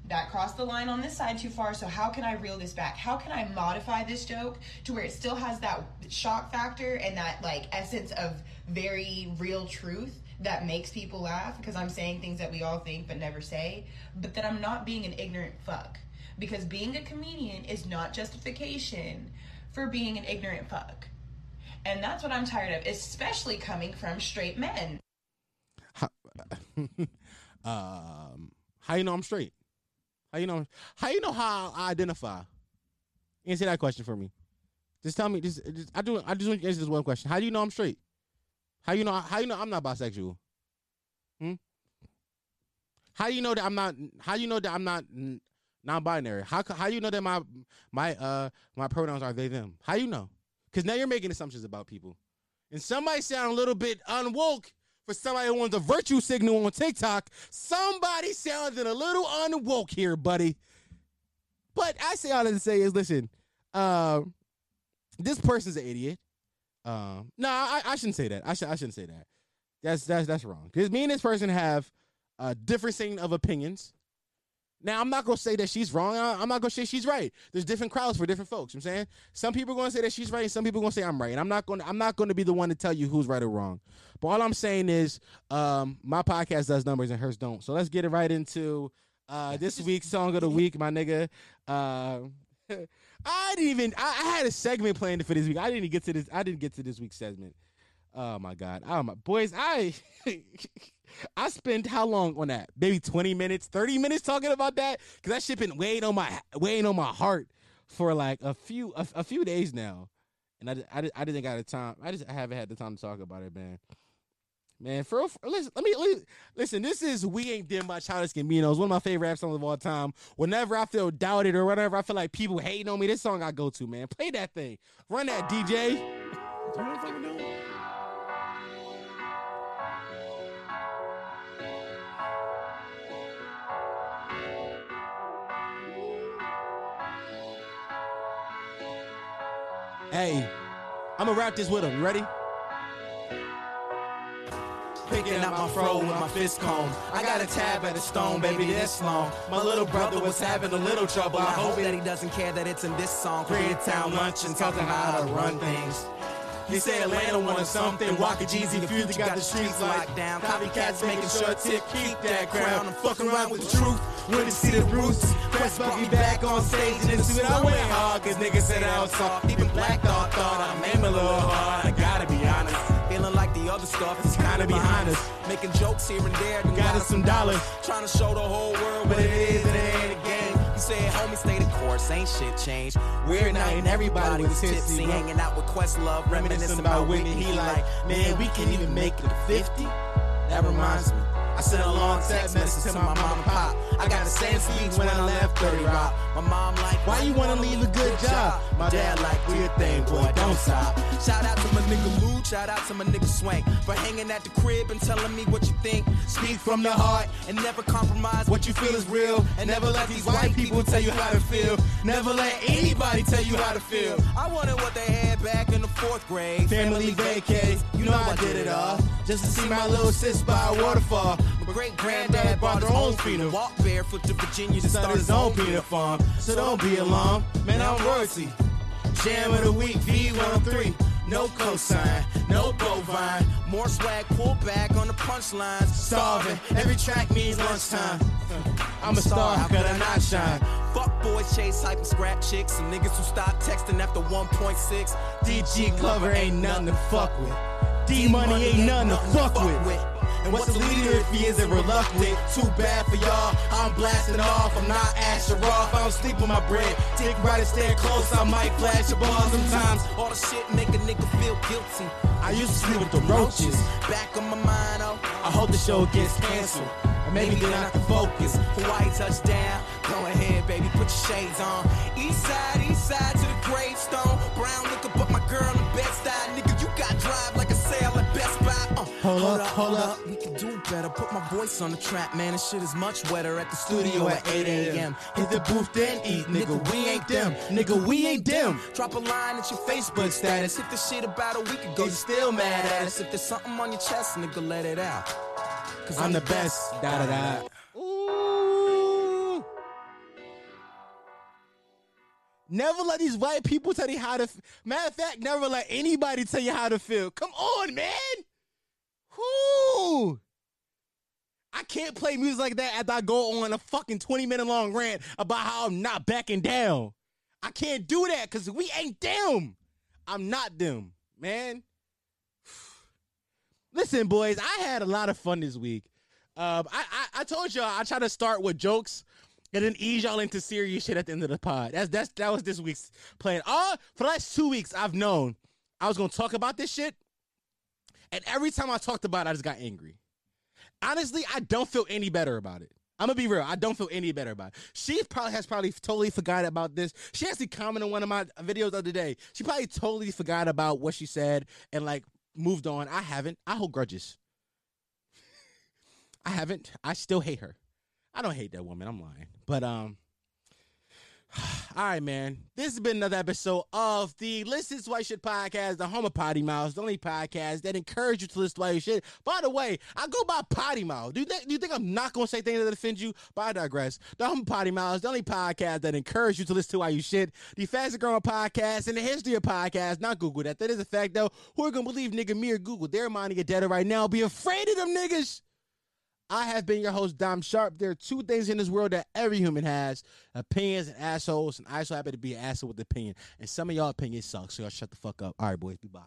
that crossed the line on this side too far, so how can I reel this back? How can I modify this joke to where it still has that shock factor and that like essence of very real truth that makes people laugh because I'm saying things that we all think but never say, but that I'm not being an ignorant fuck. Because being a comedian is not justification for being an ignorant fuck. And that's what I'm tired of, especially coming from straight men. Um, how you know I'm straight? How you know? How you know how I identify? Answer that question for me. Just tell me. Just, just I do. I just want you to answer this one question. How do you know I'm straight? How you know? How you know I'm not bisexual? Hmm. How do you know that I'm not? How do you know that I'm not non-binary? How how do you know that my my uh my pronouns are they them? How you know? Because now you're making assumptions about people, and somebody sound a little bit unwoke for somebody who wants a virtue signal on TikTok. Somebody sounding a little unwoke here, buddy. But I say all that to say is, listen, uh, this person's an idiot. Um, no, I, I shouldn't say that. I should I shouldn't say that. That's that's that's wrong. Because me and this person have a different setting of opinions. Now I'm not gonna say that she's wrong. I- I'm not gonna say she's right. There's different crowds for different folks. You know what I'm saying some people are gonna say that she's right, and some people are gonna say I'm right. And I'm not gonna I'm not gonna be the one to tell you who's right or wrong. But all I'm saying is, um, my podcast does numbers and hers don't. So let's get it right into uh, this week's song of the week, my nigga. Uh, I didn't even I, I had a segment planned for this week. I didn't get to this. I didn't get to this week's segment. Oh my god. Oh my boys, I I spent how long on that? Maybe 20 minutes, 30 minutes talking about that? Cause that shit been weighing on my weighing on my heart for like a few a, a few days now. And I, just- I, I didn't got the time. I just haven't had the time to talk about it, man. Man, for, for listen, let me li- listen. This is "We Ain't Did Much." How this Gambino is one of my favorite rap songs of all time. Whenever I feel doubted or whenever I feel like people hating on me, this song I go to. Man, play that thing. Run that DJ. Hey, I'm gonna wrap this with him. Ready? Picking up my fro with my fist comb. I got a tab at a stone, baby, this long. My little brother was having a little trouble. I hope that he doesn't care that it's in this song. Created town lunch and taught him how to run things. He said Atlanta wanted something. Waka Jeezy, the future got the streets locked down. Copycats making sure Tip keep that crown. I'm fucking around with the truth. When to see the roots, press Bucky back on stage in the suit. I went hard, cause niggas said I was soft. Even Black Dog thought I me a little hard. I gotta be honest. Feeling like the other stuff is kinda behind us. Making jokes here and there, got us some dollars. Trying to show the whole world what it is and it ain't a game. He said, homie, stay the course. ain't shit changed. Weird night and everybody was tipsy, hanging out with Questlove, reminiscing about Whitney. He like, man, we can't even make it to 50. That reminds me. I sent a long text message to my mom and pop. I got the same speech when I left 30 Rock. My mom like, Why you wanna leave a good job? My dad like, do your thing, boy, don't stop. Shout out to my nigga Lou, shout out to my nigga Swank for hanging at the crib and telling me what you think. Speak from the heart and never compromise. What you feel is real, and never let these white people tell you how to feel. Never let anybody tell you how to feel. I wanted what they had back fourth grade. Family vacay, you know I did it all. Just to see my little sis by a waterfall. My great granddad bought his own freedom. Walked barefoot to Virginia to start his own peanut farm. So don't be alarmed, man, I'm royalty. Jam of the week, V103. No cosign, no bovine. More swag, pull back on the punchlines. Starving, every track means lunchtime. I'm a star, how could I not shine? Fuck boys, chase hype and scrap chicks. And niggas who stop texting after 1.6. DG Glover ain't nothing to fuck with. D Money ain't nothing to fuck with. And what's the leader if he isn't reluctant? Too bad for y'all. I'm blasting off. I'm not Asher off. I don't sleep with my bread. Dick right and stay close. I might flash a ball sometimes. All the shit make a nigga feel guilty. I used to sleep with the roaches. Back on my mind, oh. I hope the show gets canceled. Maybe then I can focus. Hawaii touchdown. Go ahead, baby, put your shades on. East side, east side Uh, Hold up, hold up. We can do better. Put my voice on the track, man. This shit is much wetter at the studio at 8 a.m. Hit the booth, then eat. Nigga, we ain't them. Nigga, we ain't them. Drop a line at your Facebook status. If this shit about a week ago, you still mad at us. If there's something on your chest, nigga, let it out. Cause I'm the best. Da da da. Ooh. Never let these white people tell you how to. F- Matter of fact, never let anybody tell you how to feel. Come on, man. Whoo. I can't play music like that after I go on a fucking 20 minute long rant about how I'm not backing down. I can't do that because we ain't them. I'm not them, man. Listen, boys, I had a lot of fun this week. Um, I, I I told y'all I try to start with jokes and then ease y'all into serious shit at the end of the pod. That's that's that was this week's plan. All for the last two weeks, I've known I was gonna talk about this shit, and every time I talked about it, I just got angry. Honestly, I don't feel any better about it. I'm gonna be real. I don't feel any better about it. She probably has probably totally forgot about this. She actually commented on one of my videos the other day. She probably totally forgot about what she said and like moved on. I haven't. I hold grudges. I haven't. I still hate her. I don't hate that woman. I'm lying. But um all right, man. This has been another episode of the Listen to White Shit podcast, the home of Potty Mouths, the only podcast that encourages you to listen to white shit. By the way, I go by Potty Mouth. Do you, think, do you think I'm not going to say things that offend you? But I digress. The home of Potty Mouths, the only podcast that encourages you to listen to Why you shit. The fastest growing podcast in the history of podcasts. Not Google that. That is a fact, though. Who are going to believe nigga me or Google? They're minding your data right now. Be afraid of them niggas. I have been your host, Dom Sharp. There are two things in this world that every human has opinions and assholes. And I so happen to be an asshole with opinion. And some of y'all opinions suck, so y'all shut the fuck up. All right, boys, be bye.